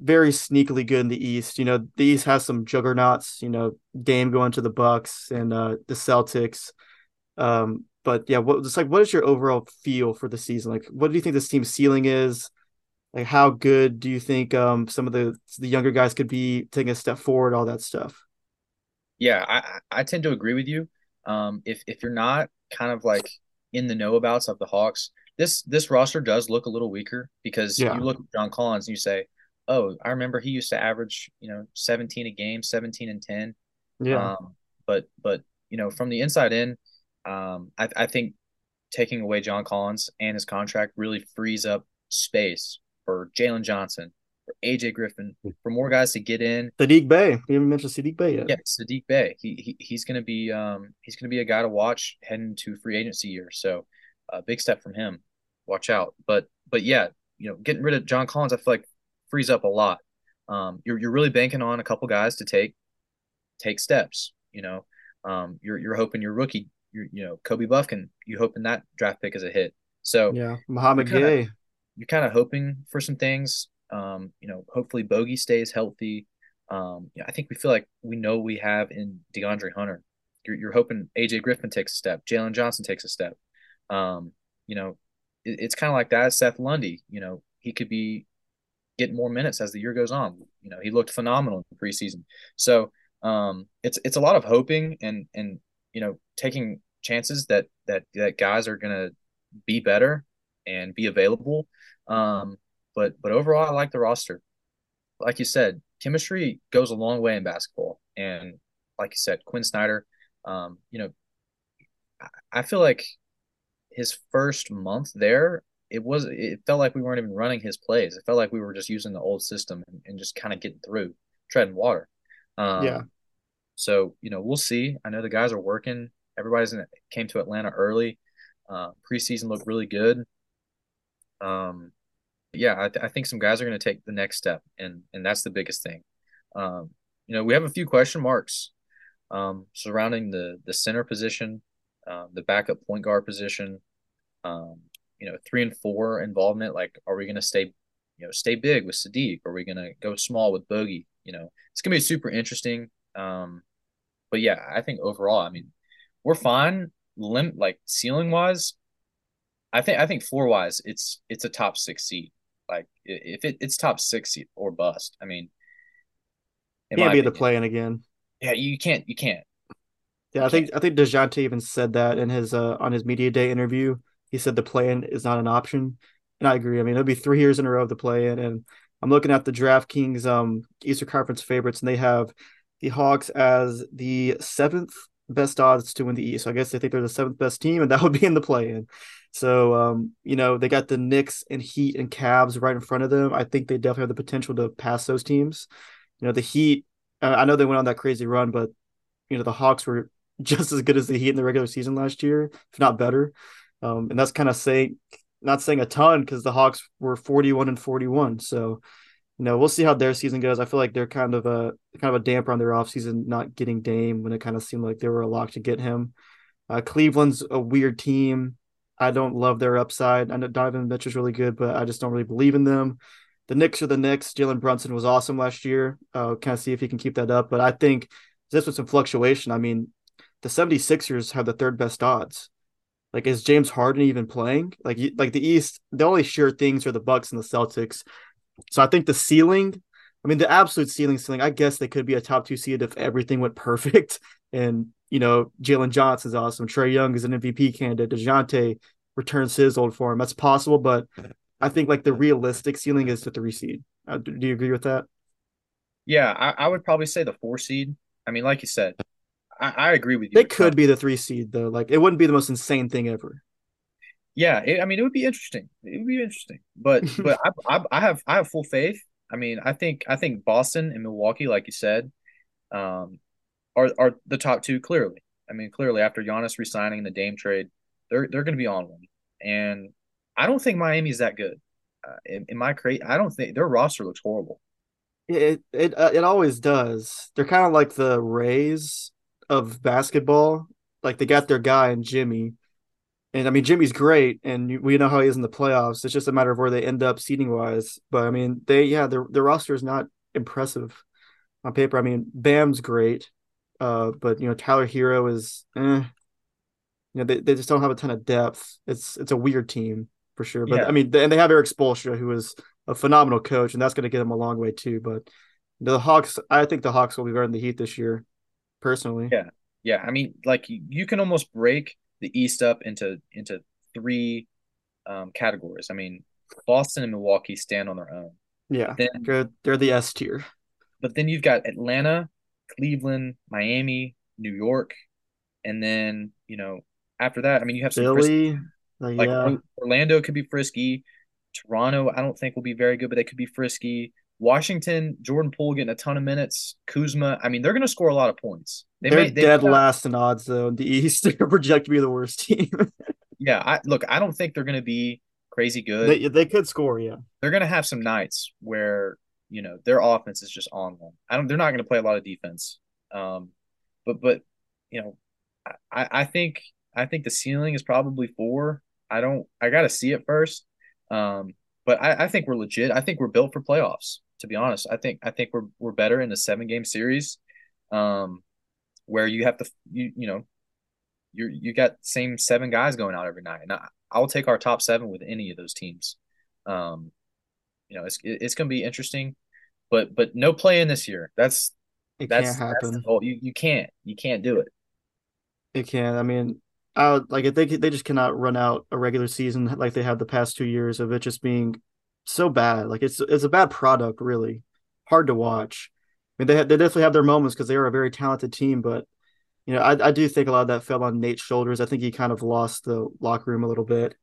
very sneakily good in the East. You know, the East has some juggernauts, you know, Dame going to the Bucks and uh, the Celtics. Um, but yeah, what it's like what is your overall feel for the season? Like what do you think this team's ceiling is? Like how good do you think um some of the the younger guys could be taking a step forward, all that stuff? Yeah, I I tend to agree with you. Um if if you're not kind of like in the know abouts of the Hawks, this this roster does look a little weaker because yeah. you look at John Collins and you say, oh, I remember he used to average, you know, 17 a game, 17 and 10. Yeah. Um, but, but, you know, from the inside in, um, I, I think taking away John Collins and his contract really frees up space for Jalen Johnson, for AJ Griffin, for more guys to get in. Saddiq Bey. You haven't mentioned Saddiq Bey yet. Yeah, Saddiq Bey. He, he he's gonna be um he's gonna be a guy to watch heading to free agency year. So a uh, big step from him. Watch out. But but yeah, you know, getting rid of John Collins, I feel like frees up a lot. Um, you're you're really banking on a couple guys to take take steps. You know, um, you're you're hoping your rookie, you're, you know, Kobe Bufkin, you hoping that draft pick is a hit. So yeah, Mouhamed Gueye. You're kind of hoping for some things. Um, you know, hopefully Bogey stays healthy. Um, I think we feel like we know we have in DeAndre Hunter. You're, you're hoping AJ Griffin takes a step, Jalen Johnson takes a step. Um, you know, it, it's kind of like that. Seth Lundy, you know, he could be get more minutes as the year goes on. You know, he looked phenomenal in the preseason. So um, it's it's a lot of hoping and and you know taking chances that that that guys are gonna be better and be available. Um, but but overall, I like the roster. Like you said, chemistry goes a long way in basketball, and like you said, Quin Snyder, um, you know, I feel like his first month there, it was it felt like we weren't even running his plays. It felt like we were just using the old system and, and just kind of getting through, treading water. Um, yeah. So you know, we'll see. I know the guys are working. Everybody's in, came to Atlanta early. Uh, preseason looked really good. Um, yeah, I, th- I think some guys are going to take the next step, and and that's the biggest thing. Um, you know, we have a few question marks um, surrounding the the center position, um, the backup point guard position. Um, you know, three and four involvement. Like, are we going to stay, you know, stay big with Saddiq? Are we going to go small with Bogey? You know, it's going to be super interesting. Um, but yeah, I think overall, I mean, we're fine. Lim like ceiling wise, I think I think floor wise, it's it's a top six seed. Like if it, it's top six or bust. I mean, can't be the playing again. Yeah, you can't. You can't. Yeah, I think I think Dejounte even said that in his uh on his media day interview. He said the play-in is not an option, and I agree. I mean, it'll be three years in a row of the play-in, and I'm looking at the DraftKings um Eastern Conference favorites, and they have the Hawks as the seventh best odds to win the East. So I guess they think they're the seventh best team, and that would be in the play-in. So um, you know, they got the Knicks and Heat and Cavs right in front of them. I think they definitely have the potential to pass those teams. You know, the Heat. I know they went on that crazy run, but you know the Hawks were just as good as the Heat in the regular season last year, if not better. Um, and that's kind of saying not saying a ton because the Hawks were 41 and 41. So, you know, we'll see how their season goes. I feel like they're kind of a kind of a damper on their offseason not getting Dame when it kind of seemed like they were a lock to get him. Uh, Cleveland's a weird team. I don't love their upside. I know Donovan Mitchell's really good, but I just don't really believe in them. The Knicks are the Knicks. Jalen Brunson was awesome last year. Uh, kind of see if he can keep that up. But I think this was some fluctuation. I mean, the 76ers have the third best odds. Like, is James Harden even playing? Like, like the East, the only sure things are the Bucks and the Celtics. So I think the ceiling, I mean, the absolute ceiling, ceiling. I guess they could be a top two seed if everything went perfect. And you know, Jalen Johnson's awesome. Trae Young is an MVP candidate. Dejounte returns his old form. That's possible, but I think like the realistic ceiling is the three seed. Uh, do you agree with that? Yeah, I, I, would probably say the four seed. I mean, like you said, I, I agree with you. They could be the three seed though. Like it wouldn't be the most insane thing ever. Yeah, it, I mean, it would be interesting. It would be interesting, but but I, I, I have I have full faith. I mean, I think I think Boston and Milwaukee, like you said, um, are are the top two clearly. I mean, clearly after Giannis resigning in the Dame trade, they're they're going to be on one. And I don't think Miami's that good. Uh, in, in, my crate, I don't think their roster looks horrible. It it uh, it always does. They're kind of like the Rays of basketball. Like they got their guy in Jimmy, and I mean Jimmy's great, and we know how he is in the playoffs. It's just a matter of where they end up seating wise. But I mean, they yeah, their their roster is not impressive on paper. I mean, Bam's great, uh, but you know Tyler Herro is, eh. you know they, they just don't have a ton of depth. It's it's a weird team for sure. But yeah. I mean, and they have Erik Spoelstra, who is a phenomenal coach, and that's going to get them a long way too. But the Hawks, I think the Hawks will be guarding the Heat this year, personally. Yeah, yeah. I mean, like you can almost break the East up into into three um, categories. I mean, Boston and Milwaukee stand on their own. Yeah, then, they're, they're the S tier. But then you've got Atlanta, Cleveland, Miami, New York, and then you know after that, I mean you have some Philly, uh, like yeah. Orlando could be frisky. Toronto, I don't think will be very good, but they could be frisky. Washington, Jordan Poole getting a ton of minutes. Kuzma, I mean, they're going to score a lot of points. They are dead last in odds though. In the East, they're projected to be the worst team. yeah, I look. I don't think they're going to be crazy good. They, they could score, yeah. They're going to have some nights where you know their offense is just on them. I don't. They're not going to play a lot of defense. Um, but but you know, I I think I think the ceiling is probably four. I don't. I got to see it first. Um, but I, I think we're legit. I think we're built for playoffs. To be honest, I think I think we're we're better in a seven game series, um, where you have to you you know, you you got same seven guys going out every night, and I, I'll take our top seven with any of those teams. Um, you know, it's it's going to be interesting, but but no play in this year. That's it that's, can't happen. That's you you can't you can't do it. It can't. I mean, I like they they just cannot run out a regular season like they have the past two years of it just being so bad. Like it's it's a bad product, really hard to watch. I mean, they they definitely have their moments because they are a very talented team, but you know, I I do think a lot of that fell on Nate's shoulders. I think he kind of lost the locker room a little bit.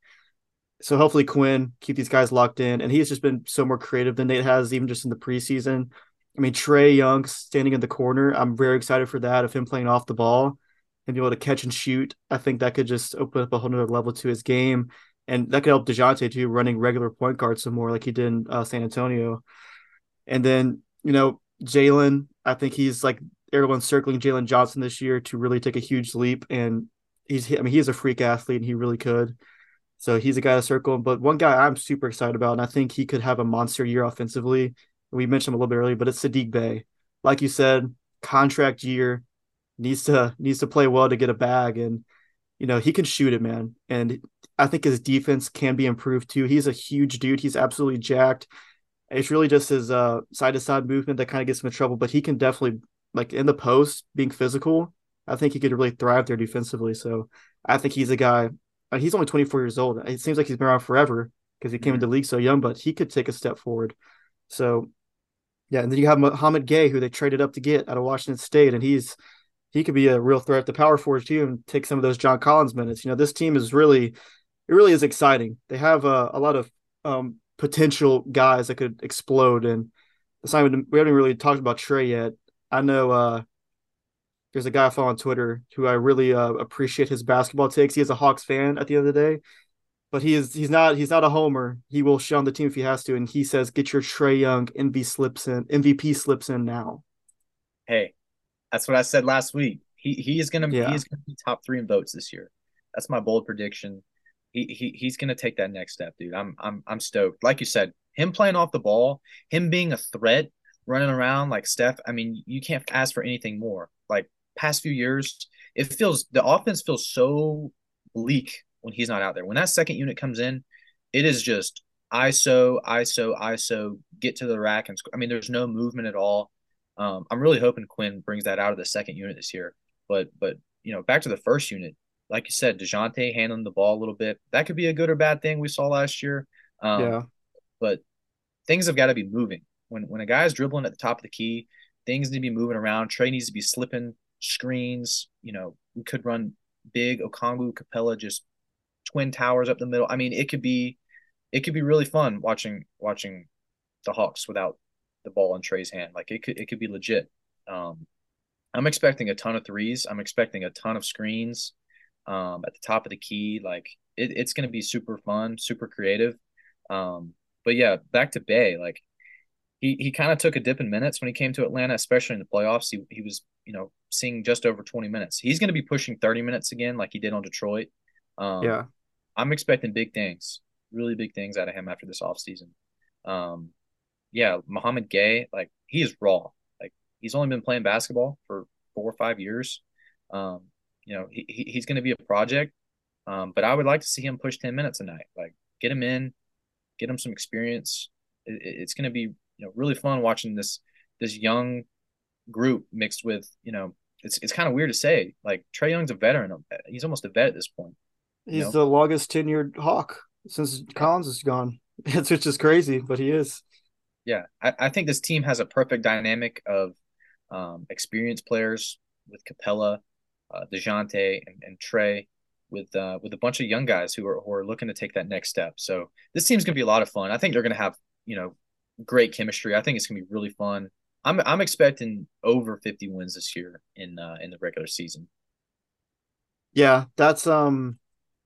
So hopefully Quin keep these guys locked in, and he's just been so more creative than Nate has, even just in the preseason. I mean, Trae Young standing in the corner. I'm very excited for that of him playing off the ball and be able to catch and shoot. I think that could just open up a whole nother level to his game. And that could help DeJounte too, running regular point guard some more like he did in uh, San Antonio. And then, you know, Jalen, I think he's like everyone's circling Jalen Johnson this year to really take a huge leap. And he's, I mean, he's a freak athlete and he really could. So he's a guy to circle. But one guy I'm super excited about, and I think he could have a monster year offensively. We mentioned him a little bit earlier, but it's Saddiq Bey. Like you said, contract year needs to needs to play well to get a bag, and you know he can shoot it, man. And I think his defense can be improved too. He's a huge dude. He's absolutely jacked. It's really just his uh, side to side movement that kind of gets him in trouble, but he can definitely like in the post being physical. I think he could really thrive there defensively. So I think he's a guy. Uh, he's only 24 years old. It seems like he's been around forever because he came into the league so young, but he could take a step forward. So yeah, and then you have Mouhamed Gueye, who they traded up to get out of Washington State, and he's he could be a real threat at the power forward too, and take some of those John Collins minutes. You know, this team is really, it really is exciting. They have uh, a lot of um, potential guys that could explode, and even, we haven't really talked about Trae yet. I know uh, there's a guy I follow on Twitter who I really uh, appreciate his basketball takes. He is a Hawks fan at the end of the day, but he is he's not he's not a homer. He will on the team if he has to, and he says, "Get your Trae Young MVP slips in MVP slips in now." Hey, that's what I said last week. He he is gonna yeah. he is gonna be top three in votes this year. That's my bold prediction. He he he's gonna take that next step, dude. I'm I'm I'm stoked. Like you said, him playing off the ball, him being a threat, running around like Steph. I mean, you can't ask for anything more. Like past few years, it feels the offense feels so bleak when he's not out there. When that second unit comes in, it is just ISO, ISO, ISO, get to the rack and I mean, there's no movement at all. Um, I'm really hoping Quin brings that out of the second unit this year. But but you know, back to the first unit, like you said, Dejounte handling the ball a little bit. That could be a good or bad thing we saw last year. Um, yeah. But things have got to be moving. When when a guy is dribbling at the top of the key, things need to be moving around. Trae needs to be slipping screens. You know, we could run big Okongwu Capela just twin towers up the middle. I mean, it could be it could be really fun watching watching the Hawks without the ball in Trae's hand. Like it could it could be legit. Um, I'm expecting a ton of threes. I'm expecting a ton of screens um, at the top of the key. Like it, it's going to be super fun, super creative. Um, but yeah, back to Bey. Like he he kind of took a dip in minutes when he came to Atlanta, especially in the playoffs. He he was you know seeing just over 20 minutes. He's going to be pushing 30 minutes again, like he did on Detroit. Um, yeah, I'm expecting big things, really big things out of him after this offseason. Um, yeah, Mouhamed Gueye, like he is raw. Like he's only been playing basketball for four or five years. Um, you know, he, he's going to be a project. Um, but I would like to see him push 10 minutes a night. Like get him in, get him some experience. It, it's going to be, you know, really fun watching this, this young group mixed with, you know, it's, it's kind of weird to say like Trae Young's a veteran. He's almost a vet at this point. He's know? the longest tenured Hawk since Collins is gone. It's which is crazy, but he is. Yeah, I, I think this team has a perfect dynamic of um, experienced players with Capela, uh, Dejounte, and, and Trae, with uh, with a bunch of young guys who are who are looking to take that next step. So this team's gonna be a lot of fun. I think they're gonna have you know great chemistry. I think it's gonna be really fun. I'm I'm expecting over 50 wins this year in uh, in the regular season. Yeah, that's um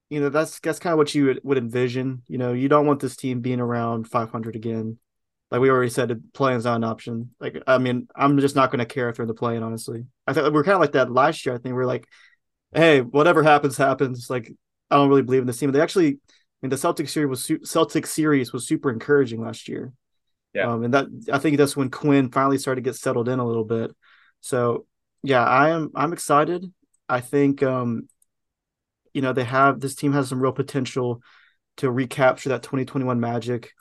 you know that's that's kind of what you would, would envision. You know, you don't want this team being around 500 again. Like we already said, play is not an option. Like I mean, I'm just not going to care if they're in the play in. Honestly, I think we're kind of like that last year. I think we're like, hey, whatever happens, happens. Like I don't really believe in this team. They actually, I mean, the Celtics series was Celtics series was super encouraging last year. Yeah, um, and that I think that's when Quin finally started to get settled in a little bit. So yeah, I am I'm excited. I think um, you know, they have this team has some real potential to recapture that 2021 magic.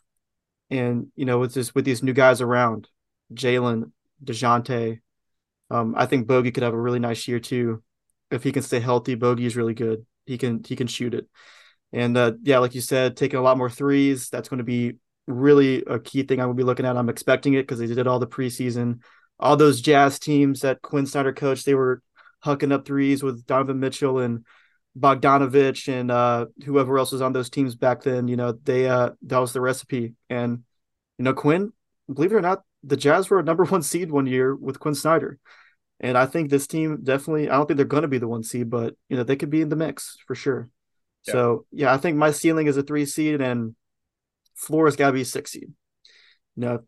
And, you know, with this with these new guys around, Jalen, DeJounte, um, I think Bogey could have a really nice year too. If he can stay healthy, Bogey is really good. he can he can shoot it. And uh, yeah, like you said, taking a lot more threes. That's going to be really a key thing I will be looking at. I'm expecting it because they did all the preseason. All those Jazz teams that Quin Snyder coached, they were hucking up threes with Donovan Mitchell and Bogdanovich and uh, whoever else was on those teams back then. You know, they uh, that was the recipe. And you know, Quin, believe it or not, the Jazz were a number one seed one year with Quin Snyder. And I think this team definitely, I don't think they're going to be the one seed, but you know, they could be in the mix for sure. Yeah. So yeah, I think my ceiling is a three seed and floor has got to be a six seed. You know,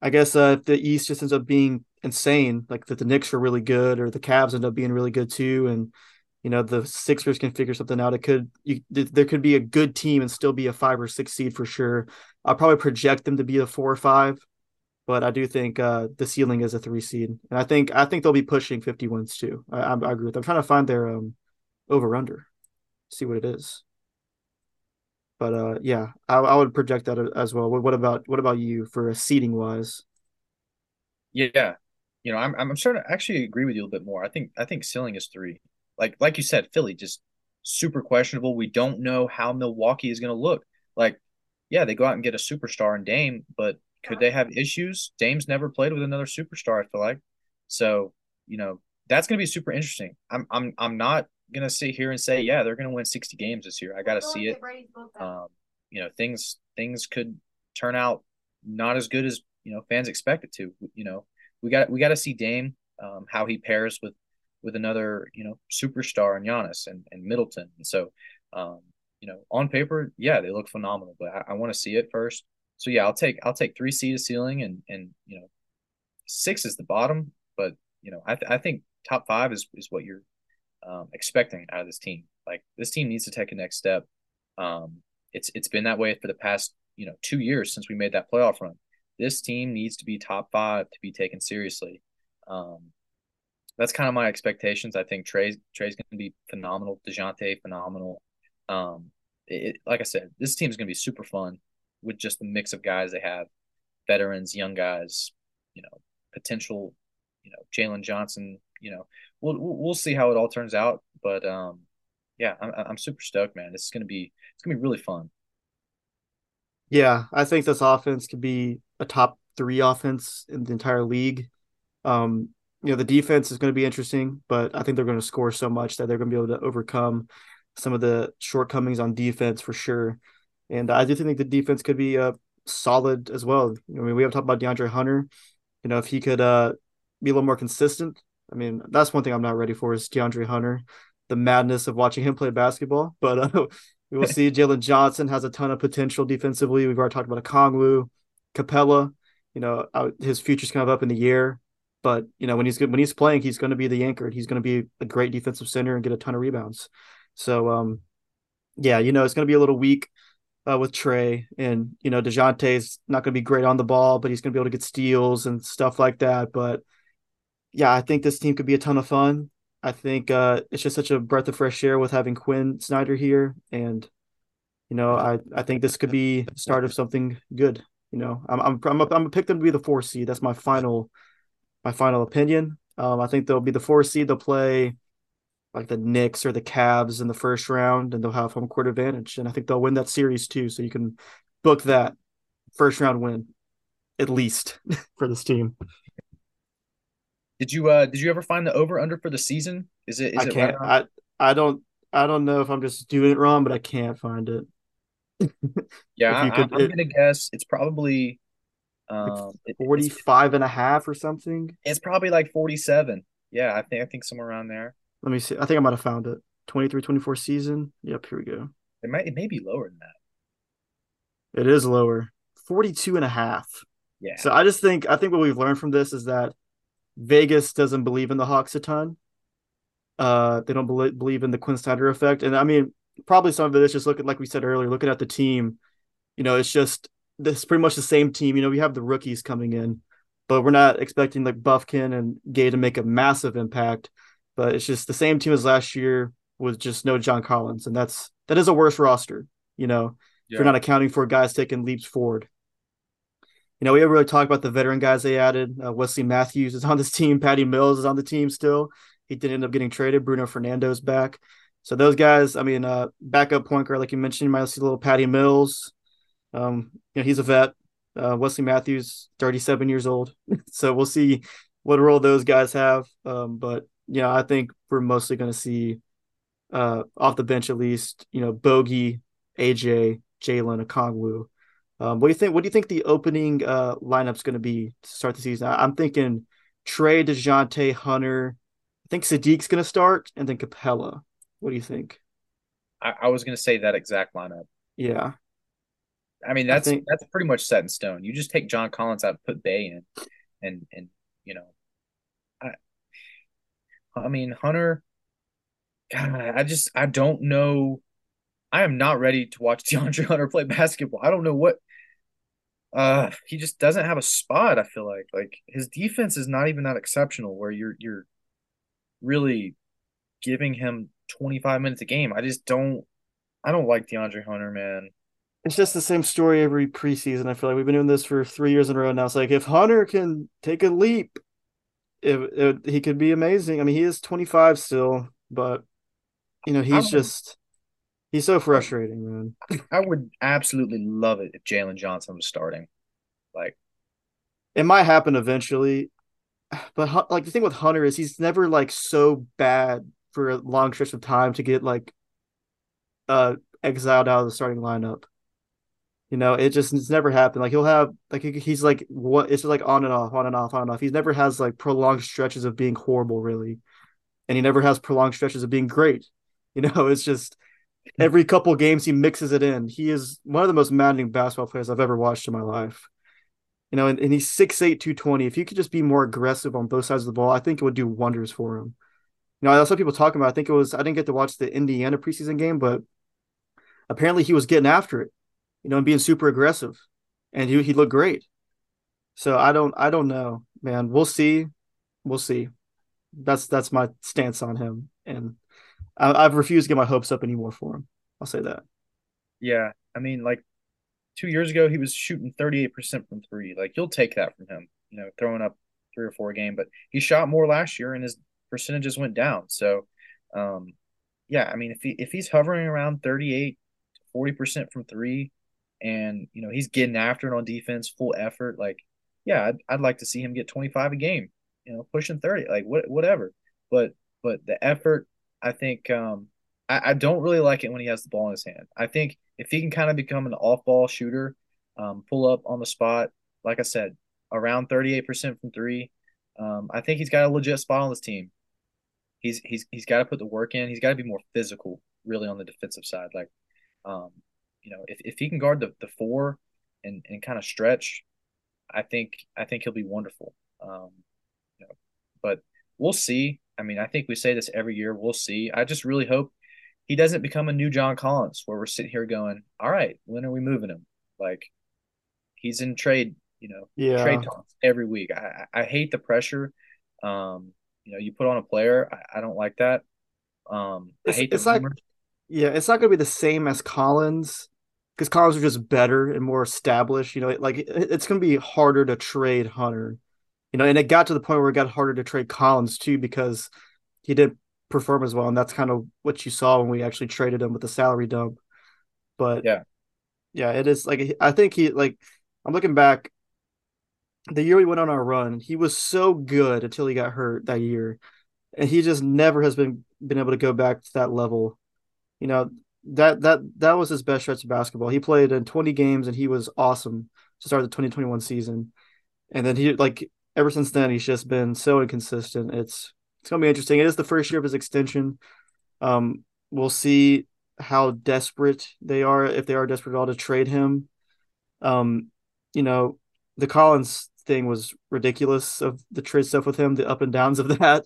I guess uh, if the East just ends up being insane, like that the Knicks are really good or the Cavs end up being really good too, and you know the Sixers can figure something out. It could you, there could be a good team and still be a five or six seed for sure. I'll probably project them to be a four or five, but I do think uh, the ceiling is a three seed, and I think I think they'll be pushing fifty wins too. I, I, I agree with. Them. I'm trying to find their um, over under, see what it is. But uh, yeah, I, I would project that as well. What, what about what about you for a seating wise? Yeah, you know, I'm I'm starting to actually agree with you a little bit more. I think I think ceiling is three like like you said, Philly just super questionable. We don't know how Milwaukee is going to look. Like, yeah, they go out and get a superstar in Dame, but could they have issues? Dame's never played with another superstar. I feel like, so you know that's going to be super interesting. I'm I'm I'm not going to sit here and say yeah they're going to win 60 games this year. I got to see it. Um, you know things things could turn out not as good as you know fans expect it to. You know we got we got to see Dame um, how he pairs with with another, you know, superstar in Giannis and, and Middleton. And so, um, you know, on paper, yeah, they look phenomenal, but I, I want to see it first. So yeah, I'll take I'll take three seed ceiling and and you know, six is the bottom, but you know, I th- I think top five is is what you're um, expecting out of this team. Like this team needs to take a next step. Um, it's it's been that way for the past you know two years since we made that playoff run. This team needs to be top five to be taken seriously. Um, that's kind of my expectations. I think Trae's Trae's going to be phenomenal. Dejounte phenomenal. Um, it, like I said, this team is going to be super fun with just the mix of guys they have, veterans, young guys, you know, potential, you know, Jalen Johnson. You know, we'll we'll see how it all turns out. But um, yeah, I'm I'm super stoked, man. This is going to be it's going to be really fun. Yeah, I think this offense could be a top three offense in the entire league. Um, you know the defense is going to be interesting, but I think they're going to score so much that they're going to be able to overcome some of the shortcomings on defense for sure. And I do think the defense could be uh, solid as well. I mean, we have talked about DeAndre Hunter. You know, if he could uh, be a little more consistent. I mean, that's one thing I'm not ready for is DeAndre Hunter, the madness of watching him play basketball. But uh, we will see. Jalen Johnson has a ton of potential defensively. We've already talked about a Kongwu, Capela. You know, his future's kind of up in the air. But you know, when he's good, when he's playing, he's going to be the anchor. He's going to be a great defensive center and get a ton of rebounds. So, um, yeah, you know, it's going to be a little weak uh, with Trae, and you know, Dejounte's not going to be great on the ball, but he's going to be able to get steals and stuff like that. But yeah, I think this team could be a ton of fun. I think uh, it's just such a breath of fresh air with having Quin Snyder here, and you know, I I think this could be the start of something good. You know, I'm I'm I'm a, I'm pick them to be the four seed. That's my final my final opinion. Um, I think they'll be the four seed. They'll play like the Knicks or the Cavs in the first round, and they'll have home court advantage. And I think they'll win that series too. So you can book that first round win at least for this team. Did you uh did you ever find the over under for the season? Is it is I it can't right I I don't I don't know if I'm just doing it wrong, but I can't find it. yeah, I, am gonna guess it's probably um, like 45 and a half or something. It's probably like 47. Yeah, I think I think somewhere around there. Let me see. I think I might have found it. 23 24 season. Yep, here we go. It might it may be lower than that. It is lower. 42 and a half. Yeah. So I just think I think what we've learned from this is that Vegas doesn't believe in the Hawks a ton. Uh, they don't believe, believe in the Quin Snyder effect, and I mean, probably some of it is just looking like we said earlier, looking at the team. You know, it's just this pretty much the same team. You know, we have the rookies coming in, but we're not expecting like Bufkin and Gueye to make a massive impact. But it's just the same team as last year with just no John Collins, and that's that is a worse roster. You know, yeah. if you're not accounting for guys taking leaps forward. You know, we haven't really talked about the veteran guys they added. Uh, Wesley Matthews is on this team. Patty Mills is on the team still. He did end up getting traded. Bruno Fernando's back. So those guys, I mean, uh, backup point guard, like you mentioned, you might see a little Patty Mills. Um, you know, he's a vet. Uh, Wesley Matthews, 37 years old. so we'll see what role those guys have. Um, but you know, I think we're mostly going to see uh, off the bench at least, you know, Bogey, AJ, Jalen, Okongwu. Um, what do you think? What do you think the opening uh, lineup's going to be to start the season? I, am thinking Trae, Dejounte, Hunter. I think Saddiq's going to start, and then Capela. What do you think? I, I was going to say that exact lineup. Yeah. I mean that's I think, that's pretty much set in stone. You just take John Collins out, put Bey in, and and you know, I I mean Hunter. God, I just I don't know. I am not ready to watch DeAndre Hunter play basketball. I don't know what. Uh, he just doesn't have a spot. I feel like like his defense is not even that exceptional. Where you're you're really giving him 25 minutes a game. I just don't I don't like DeAndre Hunter, man. It's just the same story every preseason. I feel like we've been doing this for three years in a row now. It's like if Hunter can take a leap, it, it, he could be amazing. I mean, he is 25 still, but you know, he's just he's so frustrating, man. I would absolutely love it if Jalen Johnson was starting. Like, it might happen eventually, but like the thing with Hunter is he's never like so bad for a long stretch of time to get like uh exiled out of the starting lineup. You know, it just it's never happened. Like he'll have like he's like what it's like on and off, on and off, on and off. He never has like prolonged stretches of being horrible, really, and he never has prolonged stretches of being great. You know, it's just every couple games he mixes it in. He is one of the most maddening basketball players I've ever watched in my life. You know, and, and he's 6'8", 220. If he could just be more aggressive on both sides of the ball, I think it would do wonders for him. You know, I saw people talking about. I think it was I didn't get to watch the Indiana preseason game, but apparently he was getting after it, you know, and being super aggressive, and he he looked great. So I don't I don't know, man. We'll see, we'll see. That's that's my stance on him, and I, have refused to get my hopes up anymore for him. I'll say that. Yeah, I mean, like two years ago, he was shooting thirty eight percent from three. Like you'll take that from him, you know, throwing up three or four a game. But he shot more last year, and his percentages went down. So, um, yeah, I mean, if he if he's hovering around 38 to 40 percent from three, and you know he's getting after it on defense, full effort, like, yeah, I'd, I'd like to see him get 25 a game, you know, pushing 30, like what whatever. But but the effort, I think, um, I, I don't really like it when he has the ball in his hand. I think if he can kind of become an off ball shooter, um, pull up on the spot, like I said, around 38% from three, um, I think he's got a legit spot on this team he's he's he's got to put the work in. He's got to be more physical, really, on the defensive side. Like, um, you know, if, if he can guard the, the four and, and kind of stretch, I think I think he'll be wonderful. Um, you know, but we'll see. I mean, I think we say this every year. We'll see. I just really hope he doesn't become a new John Collins, where we're sitting here going, "All right, when are we moving him?" Like, he's in trade, you know, yeah. trade talks every week. I I hate the pressure. Um, you know, you put on a player. I, I don't like that. Um, I hate it's like, yeah, it's not going to be the same as Collins because Collins are just better and more established. You know, like it's going to be harder to trade Hunter. You know, and it got to the point where it got harder to trade Collins too because he didn't perform as well, and that's kind of what you saw when we actually traded him with the salary dump. But yeah, yeah, it is like I think he like I'm looking back the year we went on our run, he was so good until he got hurt that year, and he just never has been been able to go back to that level. You know that that that was his best stretch of basketball. He played in 20 games and he was awesome to start the 2021 season, and then he like ever since then he's just been so inconsistent. It's it's gonna be interesting. It is the first year of his extension. Um, we'll see how desperate they are if they are desperate at all to trade him. Um, you know, the Collins thing was ridiculous of the trade stuff with him, the up and downs of that.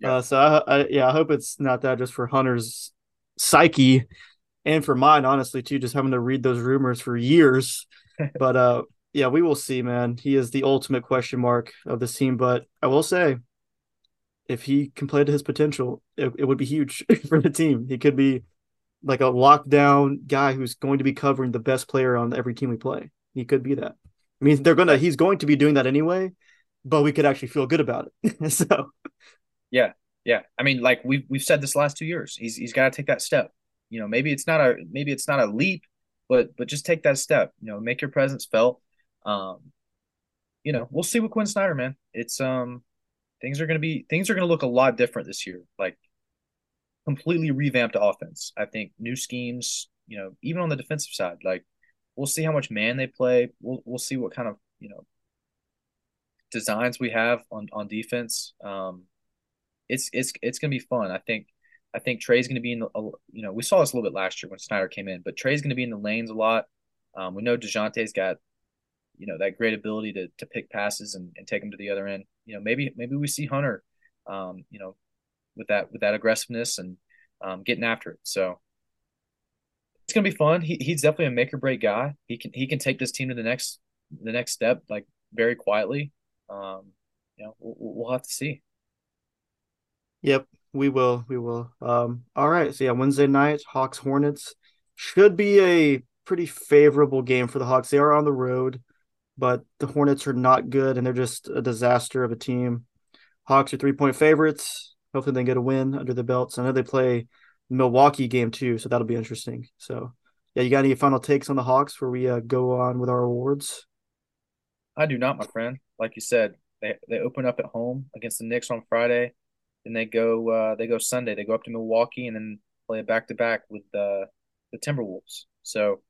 Yeah. Uh, so I, I, yeah, I hope it's not that just for Hunter's psyche and for mine, honestly, too, just having to read those rumors for years. but uh, yeah, we will see, man. He is the ultimate question mark of this team. But I will say, if he can play to his potential, it, it would be huge for the team. He could be like a lockdown guy who's going to be covering the best player on every team we play. He could be that. I mean, they're gonna he's going to be doing that anyway, but we could actually feel good about it. so yeah, Yeah, I mean, like we've we've said this last two years, he's he's got to take that step. You know, maybe it's not a maybe it's not a leap, but but just take that step. You know, make your presence felt. Um, you know, we'll see with Quin Snyder, man. It's um, things are gonna be things are gonna look a lot different this year. Like completely revamped offense. I think new schemes. You know, even on the defensive side, like we'll see how much man they play. We'll we'll see what kind of you know designs we have on on defense. Um, it's it's it's gonna be fun. I think I think Trae's gonna be in the you know we saw this a little bit last year when Snyder came in, but Trae's gonna be in the lanes a lot. Um, we know Dejounte's got you know that great ability to to pick passes and, and take them to the other end. You know maybe maybe we see Hunter, um, you know, with that with that aggressiveness and um, getting after it. So it's gonna be fun. He, he's definitely a make or break guy. He can he can take this team to the next the next step like very quietly. Um, you know we'll, we'll have to see. Yep, we will. We will. Um, all right. So yeah, Wednesday night, Hawks Hornets should be a pretty favorable game for the Hawks. They are on the road, but the Hornets are not good and they're just a disaster of a team. Hawks are three point favorites. Hopefully they get a win under the belts. I know they play Milwaukee game too, so that'll be interesting. So yeah, you got any final takes on the Hawks before we uh, go on with our awards? I do not, my friend. Like you said, they they open up at home against the Knicks on Friday. Then they go uh, they go Sunday. They go up to Milwaukee and then play a back to back with the the Timberwolves. So,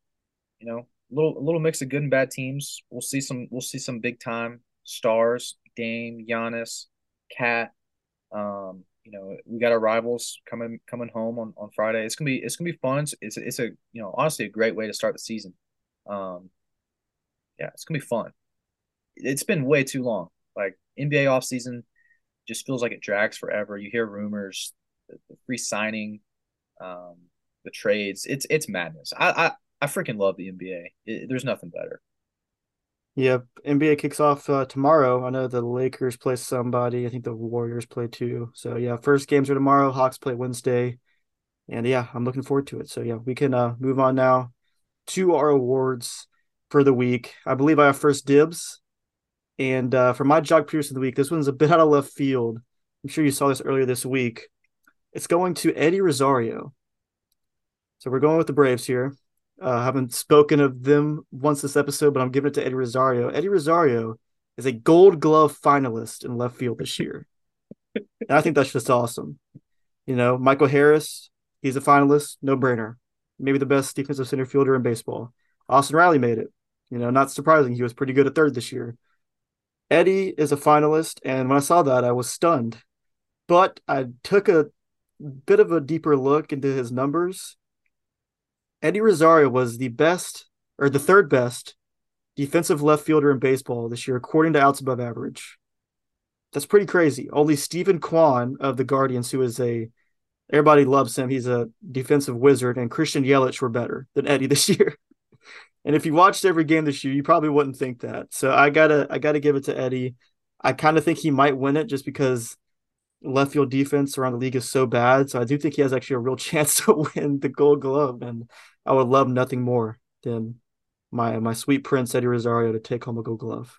you know, a little a little mix of good and bad teams. We'll see some we'll see some big time stars, Dame, Giannis, Cat. Um, you know, we got our rivals coming coming home on, on Friday. It's gonna be it's gonna be fun. It's, it's it's a you know honestly a great way to start the season. Um, yeah, it's gonna be fun. It's been way too long. Like NBA off season just feels like it drags forever. You hear rumors, the, free signing, um, the trades. It's it's madness. I I, I freaking love the NBA. It, there's nothing better. Yep, NBA kicks off uh, tomorrow. I know the Lakers play somebody. I think the Warriors play too. So yeah, first games are tomorrow. Hawks play Wednesday, and yeah, I'm looking forward to it. So yeah, we can uh, move on now to our awards for the week. I believe I have first dibs. And uh, for my Jock Pierce of the week, this one's a bit out of left field. I'm sure you saw this earlier this week. It's going to Eddie Rosario. So we're going with the Braves here. Uh, haven't spoken of them once this episode, but I'm giving it to Eddie Rosario. Eddie Rosario is a Gold Glove finalist in left field this year. and I think that's just awesome. You know, Michael Harris, he's a finalist, no brainer. Maybe the best defensive center fielder in baseball. Austin Riley made it. You know, not surprising. He was pretty good at third this year. Eddie is a finalist, and when I saw that, I was stunned. But I took a bit of a deeper look into his numbers. Eddie Rosario was the best, or the third best, defensive left fielder in baseball this year, according to outs above average. That's pretty crazy. Only Steven Kwan of the Guardians, who is a everybody loves him. He's a defensive wizard, and Christian Yelich were better than Eddie this year. And if you watched every game this year, you probably wouldn't think that. So I gotta I gotta give it to Eddie. I kind of think he might win it just because left field defense around the league is so bad. So I do think he has actually a real chance to win the Gold Glove, and I would love nothing more than my my sweet prince Eddie Rosario to take home a Gold Glove.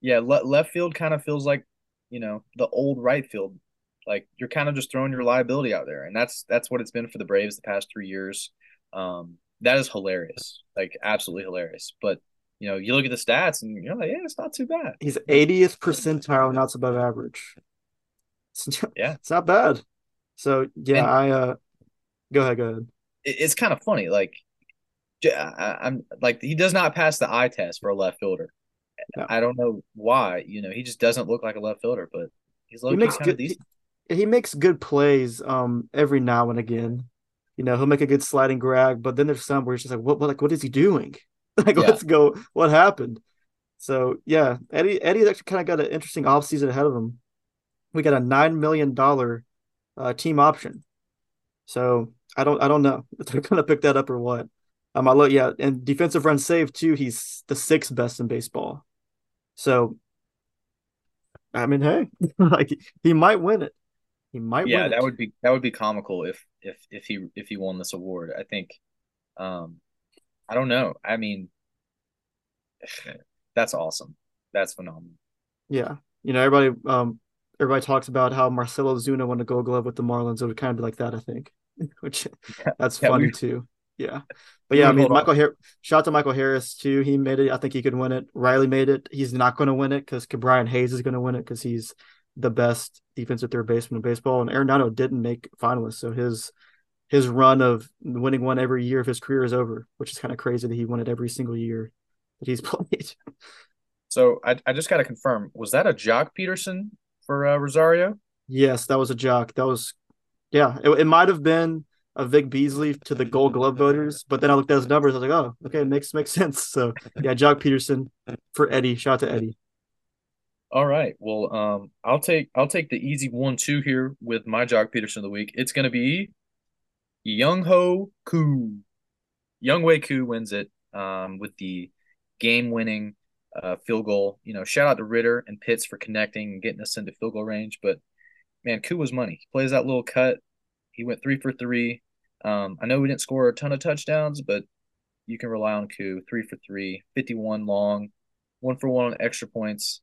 Yeah, le- left field kind of feels like you know the old right field. Like you're kind of just throwing your liability out there, and that's that's what it's been for the Braves the past three years. Um, that is hilarious, like absolutely hilarious. But you know, you look at the stats and you're like, yeah, it's not too bad. He's 80th percentile, not above average. It's, yeah, it's not bad. So yeah, and I uh, go ahead, go ahead. It's kind of funny, like I, am like he does not pass the eye test for a left fielder. No. I don't know why. You know, he just doesn't look like a left fielder, but he's he makes good. He, he, makes good plays um every now and again you know, he'll make a good sliding grab, but then there's some where he's just like, what, what like, what is he doing? like, yeah. let's go. What happened? So yeah, Eddie Eddie's actually kind of got an interesting off season ahead of him. We got a nine million dollar uh, team option. So I don't I don't know if they're gonna pick that up or what. Um, I look yeah, and defensive run save too. He's the sixth best in baseball. So I mean, hey, like he might win it. He might. Yeah, that would be that would be comical if if if he if he won this award. I think. Um, I don't know. I mean, that's awesome. That's phenomenal. Yeah, you know, everybody um everybody talks about how Marcelo Ozuna won a Gold Glove with the Marlins. It would kind of be like that, I think. Which that's yeah, funny we, too. Yeah, but yeah, I mean, Michael Harris. Shout out to Michael Harris too. He made it. I think he could win it. Riley made it. He's not going to win it because Ke'Bryan Hayes is going to win it because he's the best defensive third baseman in baseball. And Arenado didn't make finalists, so his his run of winning one every year of his career is over, which is kind of crazy that he won it every single year that he's played. So I, I just got to confirm: was that a Joc Pederson for uh, Rosario? Yes, that was a Joc. That was, yeah, it, it might have been a Vic Beasley to the Gold Glove voters, but then I looked at his numbers. I was like, oh, okay, it makes makes sense. So yeah, Joc Pederson for Eddie. Shout out to Eddie. All right. Well, um, I'll take I'll take the easy one two here with my Joc Pederson of the week. It's gonna be Younghoe Koo. Younghoe Koo wins it um, with the game winning uh, field goal. You know, shout out to Ridder and Pitts for connecting and getting us into field goal range. But man, Koo was money. He plays that little cut. He went three for three. Um, I know we didn't score a ton of touchdowns, but you can rely on Koo. Three for three, 51 long, one for one on extra points.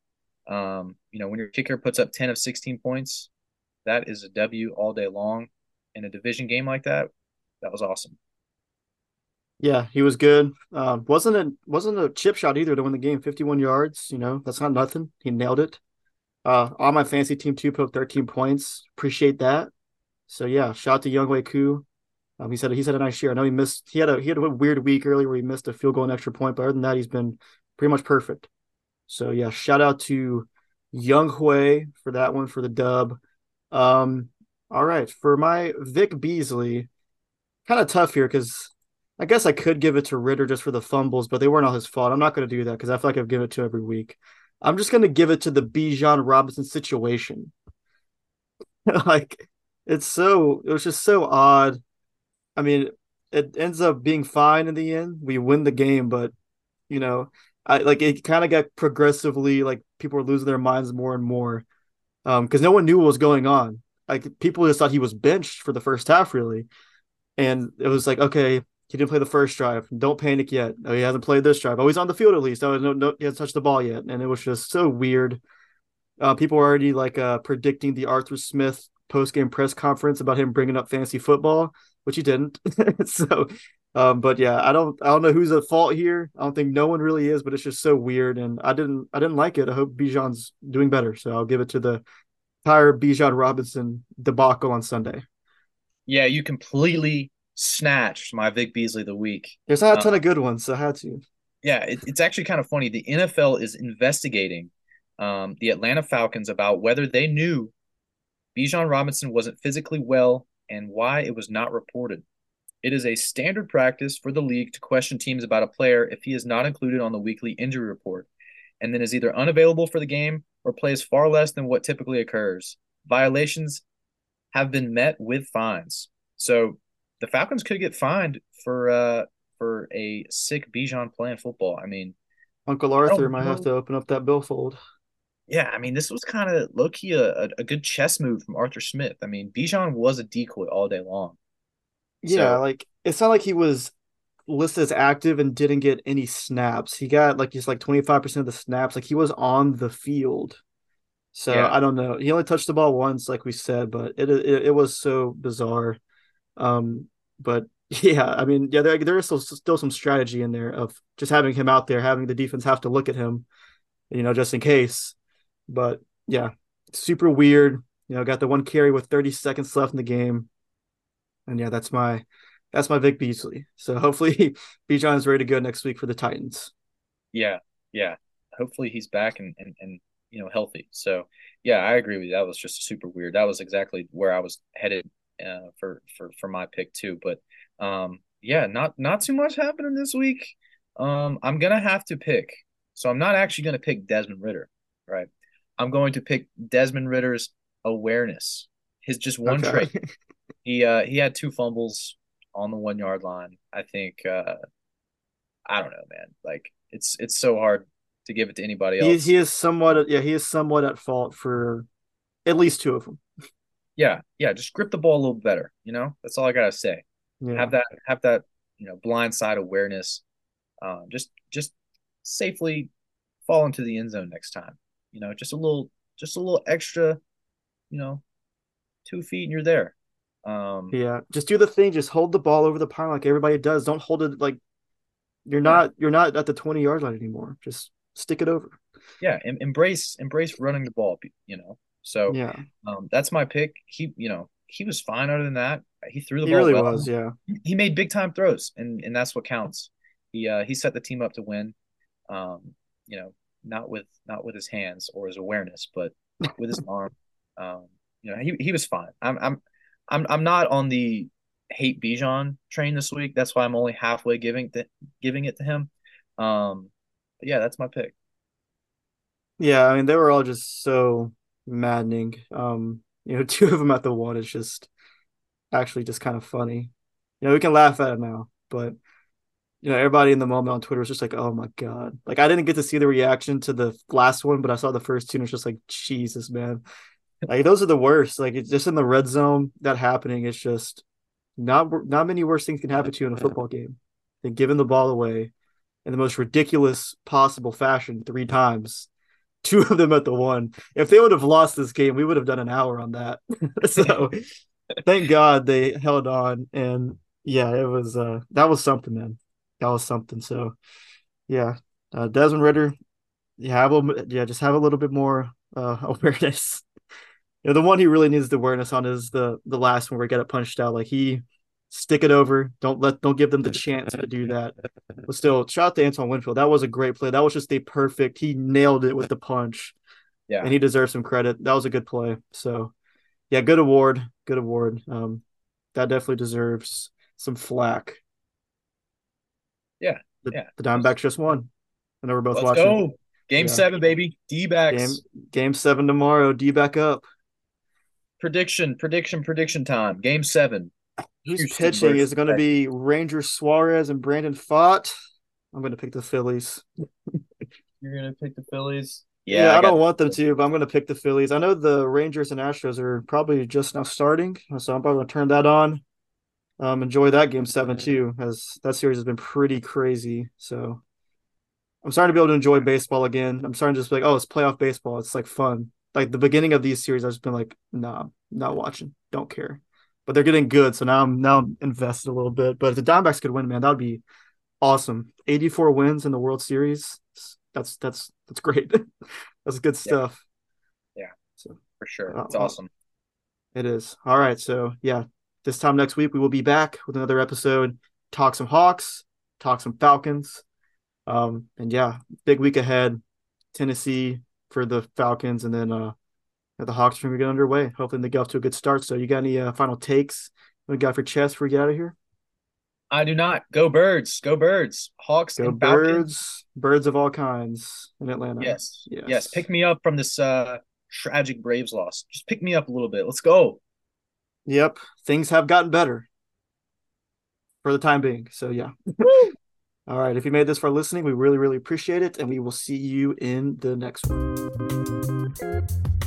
Um, you know, when your kicker puts up 10 of 16 points, that is a W all day long in a division game like that. That was awesome. Yeah, he was good. Uh, wasn't a wasn't a chip shot either to win the game. Fifty one yards. You know that's not nothing. He nailed it. Uh, on my fancy team too, put up thirteen points. Appreciate that. So yeah, shout out to Younghoe Koo. Um, he said he's had a nice year. I know he missed. He had a he had a weird week earlier where he missed a field goal and extra point, but other than that, he's been pretty much perfect. So yeah, shout out to Younghoe for that one for the dub. Um, all right, for my Vic Beasley, kind of tough here because I guess I could give it to Ridder just for the fumbles, but they weren't all his fault. I'm not going to do that because I feel like I've given it to every week. I'm just going to give it to the Bijan Robinson situation. like it's so it was just so odd. I mean, it ends up being fine in the end. We win the game, but you know, I like it kind of got progressively like people were losing their minds more and more. Um, because no one knew what was going on. Like people just thought he was benched for the first half, really. And it was like, okay, he didn't play the first drive. Don't panic yet. Oh, he hasn't played this drive. Oh, he's on the field at least. Oh, no, no, he hasn't touched the ball yet. And it was just so weird. Uh, people were already like uh, predicting the Arthur Smith post game press conference about him bringing up fantasy football, which he didn't. so, um, but yeah, I don't, I don't know who's at fault here. I don't think no one really is, but it's just so weird, and I didn't, I didn't like it. I hope Bijan's doing better. So I'll give it to the entire Bijan Robinson debacle on Sunday. Yeah, you completely snatched my Vic Beasley the week. There's not a ton um, of good ones, so I had to. Yeah, it, it's actually kind of funny. The NFL is investigating um, the Atlanta Falcons about whether they knew Bijan Robinson wasn't physically well and why it was not reported. It is a standard practice for the league to question teams about a player if he is not included on the weekly injury report and then is either unavailable for the game or plays far less than what typically occurs. Violations have been met with fines. So the Falcons could get fined for uh for a sick Bijan playing football. I mean, Uncle Arthur might have to open up that billfold. Yeah, I mean, this was kind of low key a, a, good chess move from Arthur Smith. I mean, Bijan was a decoy all day long. Yeah, so, like it's not like he was listed as active and didn't get any snaps. He got like just like 25% of the snaps. Like he was on the field. So yeah. I don't know. He only touched the ball once, like we said, but it it, it was so bizarre. Um, but yeah, I mean, yeah, there, there is still, still some strategy in there of just having him out there, having the defense have to look at him, you know, just in case. But yeah, super weird. You know, got the one carry with 30 seconds left in the game. And yeah, that's my that's my Vic Beasley. So hopefully Bijan is ready to go next week for the Titans. Yeah, yeah. Hopefully he's back and, and, and you know healthy. So yeah, I agree with you. That was just super weird. That was exactly where I was headed uh, for for for my pick too. But um, yeah, not not too much happening this week. Um, I'm gonna have to pick. So I'm not actually gonna pick Desmond Ridder, right? I'm going to pick Desmond Ridder's awareness. His just one okay. trait. He uh he had two fumbles on the one yard line. I think uh I don't know, man. Like it's it's so hard to give it to anybody else. He, he is somewhat yeah, he is somewhat at fault for at least two of them yeah, yeah, just grip the ball a little better. You know, that's all I gotta say. Yeah. Have that, have that, you know, blind side awareness. Um, just, just safely fall into the end zone next time. You know, just a little, just a little extra you know, two feet and you're there. Um, yeah, just do the thing. Just hold the ball over the pylon like everybody does. Don't hold it like you're not you're not at the 20 yard line anymore. Just stick it over. Yeah, em- embrace embrace running the ball. You know, so Yeah, um, that's my pick. He, you know, he was fine. Other than that, he threw the he ball really well. was. Yeah, He made big time throws, and and that's what counts. He uh, he set the team up to win. Um, you know, not with not with his hands or his awareness, but with his arm. Um, you know, he he was fine. I'm I'm I'm I'm not on the hate Bijan train this week. That's why I'm only halfway giving th- giving it to him. Um, but yeah, that's my pick. yeah. I mean, they were all just so maddening. Um, you know, two of them at the one is just actually just kind of funny. You know, we can laugh at it now, but you know, everybody in the moment on Twitter was just like, "Oh my god!" Like, I didn't get to see the reaction to the last one, but I saw the first two, and it's just like, "Jesus, man!" Like, those are the worst. Like, it's just in the red zone that happening. It's just not not many worse things can happen to you in a football game than giving the ball away in the most ridiculous possible fashion three times. Two of them at the one. If they would have lost this game, we would have done an hour on that. so, thank God they held on, and yeah, it was uh that was something, man that was something. So yeah, uh, Desmond Ridder, you have a yeah, just have a little bit more uh, awareness. You know, the one he really needs the awareness on is the the last one where he got it punched out. Like he stick it over. Don't let don't give them the chance to do that. But still, shout out to Antoine Winfield. That was a great play. That was just a perfect. He nailed it with the punch, Yeah, and he deserves some credit. That was a good play. So yeah, good award. Good award. Um, that definitely deserves some flack. yeah. The, Yeah. the Diamondbacks just won. I know we're both Let's watching. go. Game Yeah. seven, baby. D Game backs. game seven tomorrow. D back up. Prediction, prediction, prediction time. Game seven. Who's Houston pitching versus is going to be Ranger Suarez and Brandon Pfaadt. I'm going to pick the Phillies. You're gonna pick the Phillies. Yeah, I, got don't want them to, but I'm going to pick the Phillies. I know the Rangers and Astros are probably just now starting, so I'm probably going to turn that on. Um, enjoy that game seven too, as that series has been pretty crazy. So I'm starting to be able to enjoy baseball again. I'm starting to just be like, oh, it's playoff baseball. It's like fun. Like the beginning of these series, I've just been like, nah, not watching, don't care. But they're getting good, so now I'm now I'm invested a little bit. But if the Diamondbacks could win, man, that would be awesome. 84 wins in the World Series. That's that's that's great. that's good stuff. Yeah. So for sure. It's uh, awesome. it is. All right. So yeah, this time next week we will be back with another episode. Talk some Hawks, talk some Falcons. Um, and yeah, big week ahead. Tennessee for the Falcons, and then uh the Hawks are gonna get underway. Hopefully they get off to a good start. So you got any uh, final takes we got for chess before we get out of here? I do not. Go birds. Go birds. Hawks Go birds, birds of all kinds in Atlanta. Yes. Yes. yes. Pick me up from this uh tragic Braves loss. Just pick me up a little bit. Let's go. Yep. Things have gotten better for the time being. So yeah. All right. If you made this for listening, we really, really appreciate it. And we will see you in the next one.